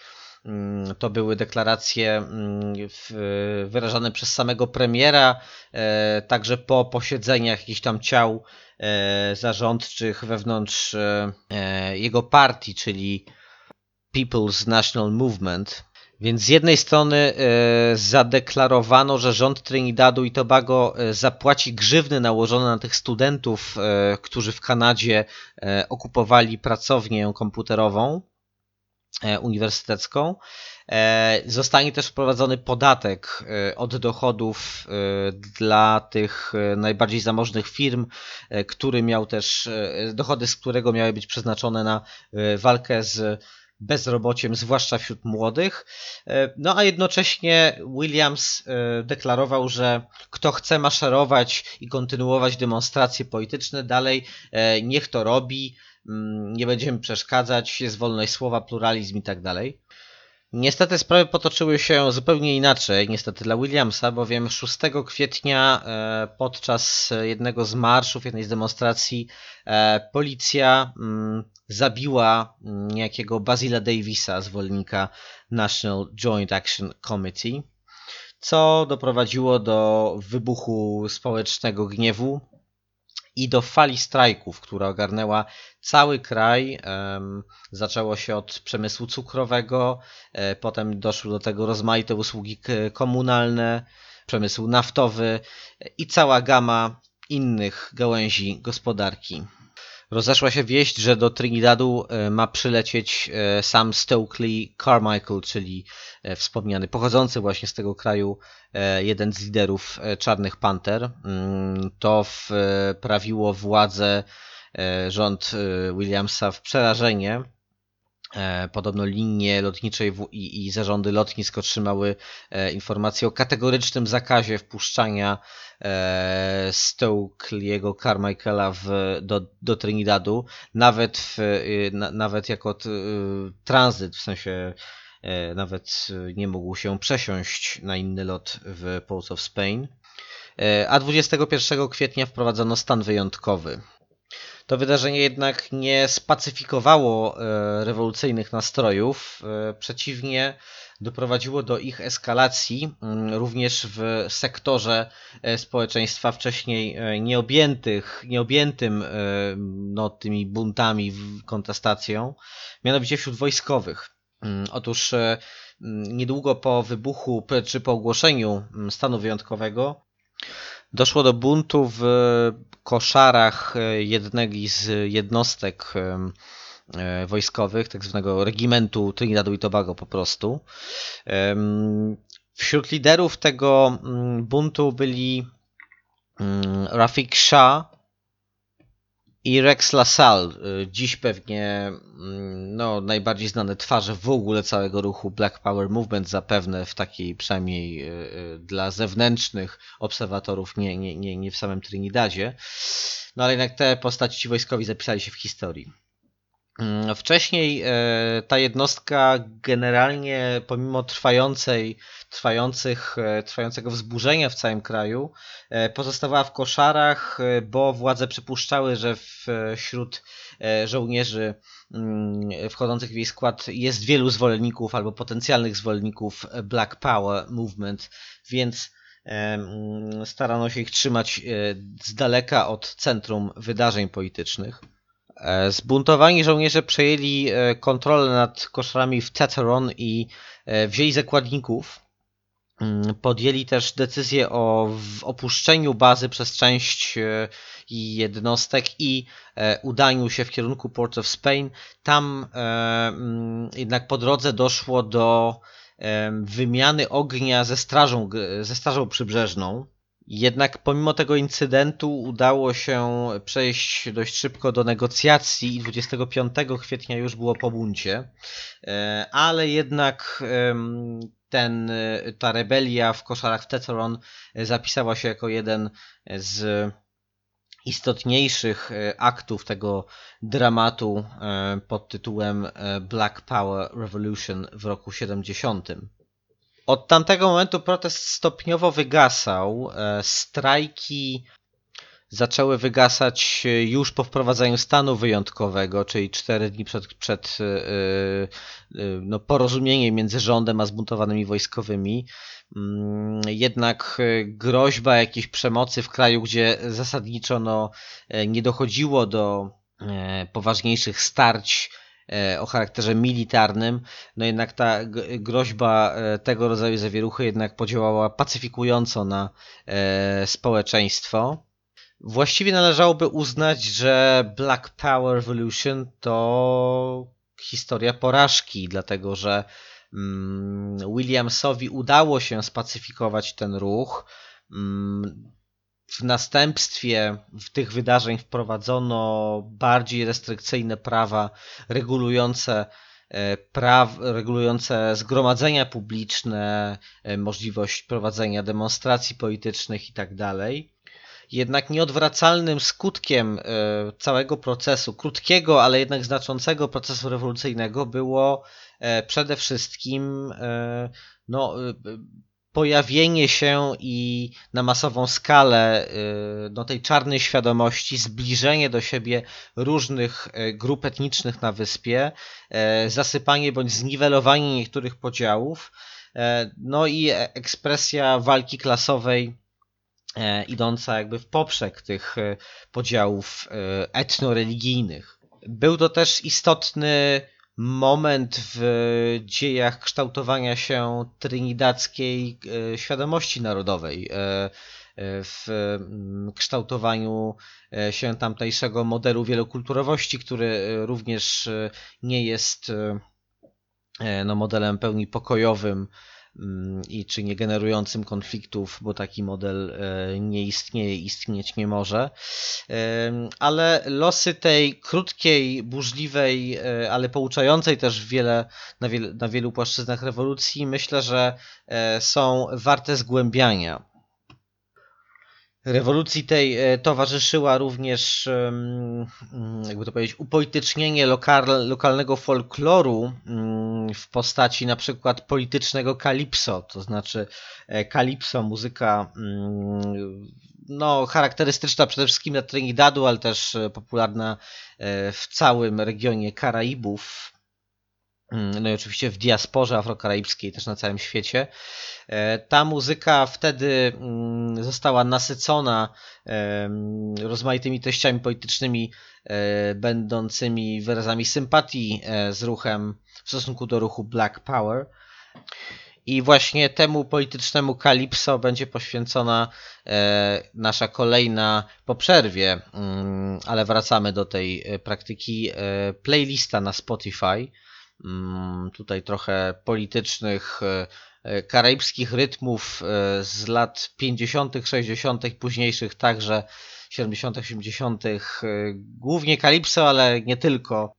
to były deklaracje mm, wyrażane przez samego premiera, e, także po posiedzeniach jakichś tam ciał e, zarządczych wewnątrz e, jego partii, czyli People's National Movement. Więc z jednej strony zadeklarowano, że rząd Trinidadu i Tobago zapłaci grzywny nałożone na tych studentów, którzy w Kanadzie okupowali pracownię komputerową uniwersytecką. E, Zostanie też wprowadzony podatek e, od dochodów e, dla tych e, najbardziej zamożnych firm, e, który miał też e, dochody, z którego miały być przeznaczone na e, walkę z bezrobociem, zwłaszcza wśród młodych. E, No a jednocześnie Williams e, deklarował, że kto chce maszerować i kontynuować demonstracje polityczne dalej, e, niech to robi, nie będziemy przeszkadzać, jest wolność słowa, pluralizm i tak dalej. Niestety sprawy potoczyły się zupełnie inaczej, niestety dla Williamsa, bowiem 6 kwietnia e, podczas jednego z marszów, jednej z demonstracji, e, policja mm, zabiła mm, niejakiego Basila Davisa, zwolennika National Joint Action Committee, co doprowadziło do wybuchu społecznego gniewu i do fali strajków, która ogarnęła cały kraj. Zaczęło się od przemysłu cukrowego, e, potem doszły do tego rozmaite usługi komunalne, przemysł naftowy e, i cała gama innych gałęzi gospodarki. Rozeszła się wieść, że do Trinidadu e, ma przylecieć e, sam Stokely Carmichael, czyli e, wspomniany, pochodzący właśnie z tego kraju, jeden z liderów Czarnych Panter. Mm, To wprawiło władzę rząd Williamsa w przerażenie. E, Podobno linie lotnicze i i, zarządy lotnisk otrzymały e, informację o kategorycznym zakazie wpuszczania e, Stokely'ego Carmichaela w, do, do Trinidadu, nawet, w, na, nawet jako t, tranzyt, w sensie nawet nie mógł się przesiąść na inny lot w Port of Spain. A 21 kwietnia wprowadzono stan wyjątkowy. To wydarzenie jednak nie spacyfikowało e, rewolucyjnych nastrojów, e, przeciwnie, doprowadziło do ich eskalacji mm, również w sektorze e, społeczeństwa wcześniej nieobjętych, nieobjętym no, tymi buntami, kontestacją, mianowicie wśród wojskowych. Mm, Otóż mm, niedługo po wybuchu czy po ogłoszeniu stanu wyjątkowego doszło do buntu w koszarach e, jednej z jednostek em, e, wojskowych, tak zwanego regimentu Trinidadu i Tobago po prostu. Wśród liderów tego mm, buntu byli mm, Rafik Shah i Rex LaSalle. Y, Dziś pewnie mm, no, najbardziej znane twarze w ogóle całego ruchu Black Power Movement, zapewne w takiej przynajmniej y, y, dla zewnętrznych obserwatorów, nie, nie, nie, nie w samym Trinidadzie. No ale jednak te postaci ci wojskowi zapisali się w historii. Mm, Wcześniej e, ta jednostka generalnie pomimo trwającej, trwających, e, trwającego wzburzenia w całym kraju e, pozostawała w koszarach, bo władze przypuszczały, że wśród żołnierzy mm, wchodzących w jej skład jest wielu zwolenników albo potencjalnych zwolenników Black Power Movement, więc em, starano się ich trzymać z daleka od centrum wydarzeń politycznych. E, Zbuntowani żołnierze przejęli e, kontrolę nad koszarami w Teteron i e, wzięli zakładników. Mm, Podjęli też decyzję o opuszczeniu bazy przez część jednostek i udaniu się w kierunku Port of Spain. Tam mm, jednak po drodze doszło do wymiany ognia ze strażą, ze strażą przybrzeżną. Jednak pomimo tego incydentu udało się przejść dość szybko do negocjacji i 25 kwietnia już było po buncie. E, Ale jednak ten, e, ta rebelia w koszarach w Teteron zapisała się jako jeden z istotniejszych e, aktów tego dramatu pod tytułem Black Power Revolution w roku 70. Od tamtego momentu protest stopniowo wygasał. e, Strajki zaczęły wygasać już po wprowadzeniu stanu wyjątkowego, czyli 4 dni przed, przed e, e, no, porozumieniem między rządem a zbuntowanymi wojskowymi. Mm, Jednak groźba jakiejś przemocy w kraju, gdzie zasadniczo no, nie dochodziło do poważniejszych starć o charakterze militarnym, no jednak ta groźba e, tego rodzaju zawieruchy jednak podziałała pacyfikująco na e, społeczeństwo. Właściwie należałoby uznać, że Black Power Revolution to historia porażki, dlatego że mm, Williamsowi udało się spacyfikować ten ruch. W następstwie tych wydarzeń wprowadzono bardziej restrykcyjne prawa regulujące e, praw, regulujące zgromadzenia publiczne, e, możliwość prowadzenia demonstracji politycznych itd. Jednak nieodwracalnym skutkiem e, całego procesu, krótkiego, ale jednak znaczącego procesu rewolucyjnego było przede wszystkim no, pojawienie się i na masową skalę y, no, tej czarnej świadomości, zbliżenie do siebie różnych y, grup etnicznych na wyspie, y, zasypanie bądź zniwelowanie niektórych podziałów, no i ekspresja walki klasowej idąca jakby w poprzek tych podziałów etnoreligijnych. Był to też istotny moment w dziejach kształtowania się trinidadzkiej e, świadomości narodowej, e, e, w mm, kształtowaniu się tamtejszego modelu wielokulturowości, który również nie jest no, modelem pełni pokojowym, i czy nie generującym konfliktów, bo taki model e, nie istnieje, istnieć nie może. Ale losy tej krótkiej, burzliwej, e, ale pouczającej też wiele, na, na wielu płaszczyznach rewolucji, myślę, że e, są warte zgłębiania. Rewolucji tej e, towarzyszyła również, mm, jakby to powiedzieć, upolitycznienie lokal, lokalnego folkloru mm, w postaci na przykład politycznego kalipso, to znaczy kalipso, muzyka mm, no, charakterystyczna przede wszystkim dla Trinidadu, ale też e, popularna e, w całym regionie Karaibów, no i oczywiście w diasporze afrokaraibskiej, też na całym świecie. E, ta muzyka wtedy mm, została nasycona rozmaitymi treściami politycznymi, e, będącymi wyrazami sympatii e, z ruchem w stosunku do ruchu Black Power. I właśnie temu politycznemu kalipso będzie poświęcona nasza kolejna po przerwie, mm, ale wracamy do tej praktyki, playlista na Spotify. Mm, tutaj trochę politycznych, e, e, karaibskich rytmów e, z lat 50., 60., późniejszych także 70., 80., głównie Kalipso, ale nie tylko.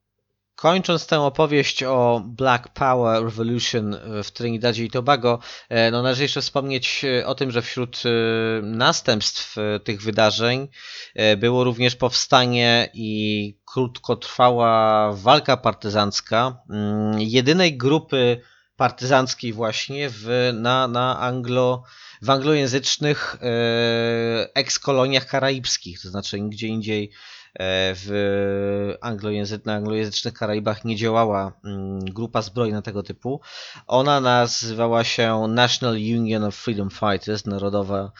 Kończąc tę opowieść o Black Power Revolution w Trinidadzie i Tobago, no należy jeszcze wspomnieć o tym, że wśród następstw tych wydarzeń było również powstanie i krótkotrwała walka partyzancka mm, jedynej grupy partyzanckiej właśnie w, na, na anglo, w anglojęzycznych e, ekskoloniach karaibskich, to znaczy gdzie indziej e, w anglojęzy na anglojęzycznych Karaibach nie działała mm, grupa zbrojna tego typu. Ona nazywała się National Union of Freedom Fighters, Narodowa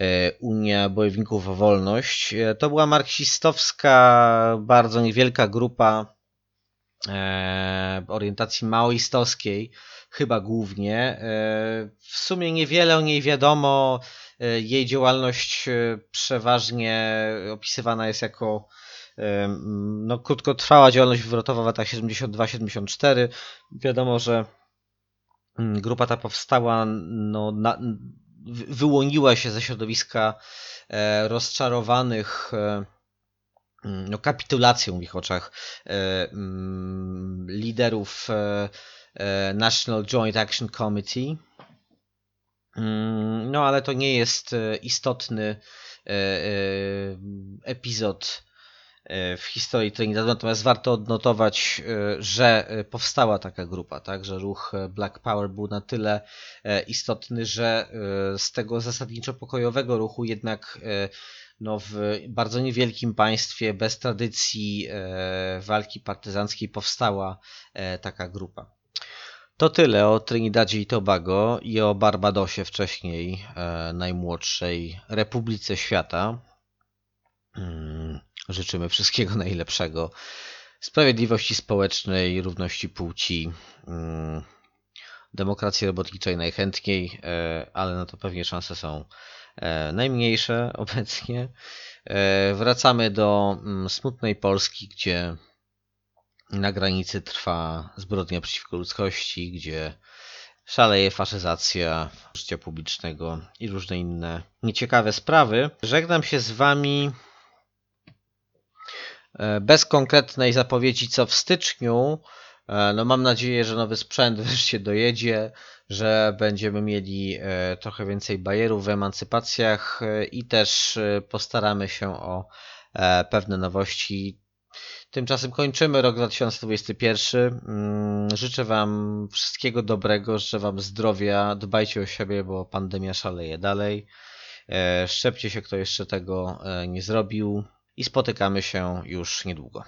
E, Unia Bojowników o Wolność. E, to była marksistowska, bardzo niewielka grupa e, orientacji maoistowskiej, chyba głównie. W sumie niewiele o niej wiadomo. Jej działalność przeważnie opisywana jest jako no, krótkotrwała działalność wywrotowa w latach 72-74. Wiadomo, że mm, grupa ta powstała no, na, wyłoniła się ze środowiska e, rozczarowanych e, mm, no, kapitulacją w ich oczach e, mm, liderów National Joint Action Committee. Mm, no ale to nie jest istotny epizod E, w historii Trinidadu, natomiast warto odnotować, e, że e, powstała taka grupa, tak, że ruch Black Power był na tyle istotny, że z tego zasadniczo pokojowego ruchu jednak no, w bardzo niewielkim państwie bez tradycji walki partyzanckiej powstała taka grupa. To tyle o Trinidadzie i Tobago i o Barbadosie wcześniej, najmłodszej republice świata. Hmm. Życzymy wszystkiego najlepszego, sprawiedliwości społecznej, równości płci, mm, demokracji robotniczej najchętniej, e, ale na to pewnie szanse są e, najmniejsze obecnie. E, wracamy do mm, smutnej Polski, gdzie na granicy trwa zbrodnia przeciwko ludzkości, gdzie szaleje faszyzacja życia publicznego i różne inne nieciekawe sprawy. Żegnam się z Wami e, bez konkretnej zapowiedzi, co w styczniu. E, No mam nadzieję, że nowy sprzęt wreszcie dojedzie, że będziemy mieli e, trochę więcej bajerów w emancypacjach i też postaramy się o pewne nowości. Tymczasem kończymy rok 2021. Mm, Życzę Wam wszystkiego dobrego, życzę Wam zdrowia, dbajcie o siebie, bo pandemia szaleje dalej. E, Szczepcie się, kto jeszcze tego e, nie zrobił i spotykamy się już niedługo.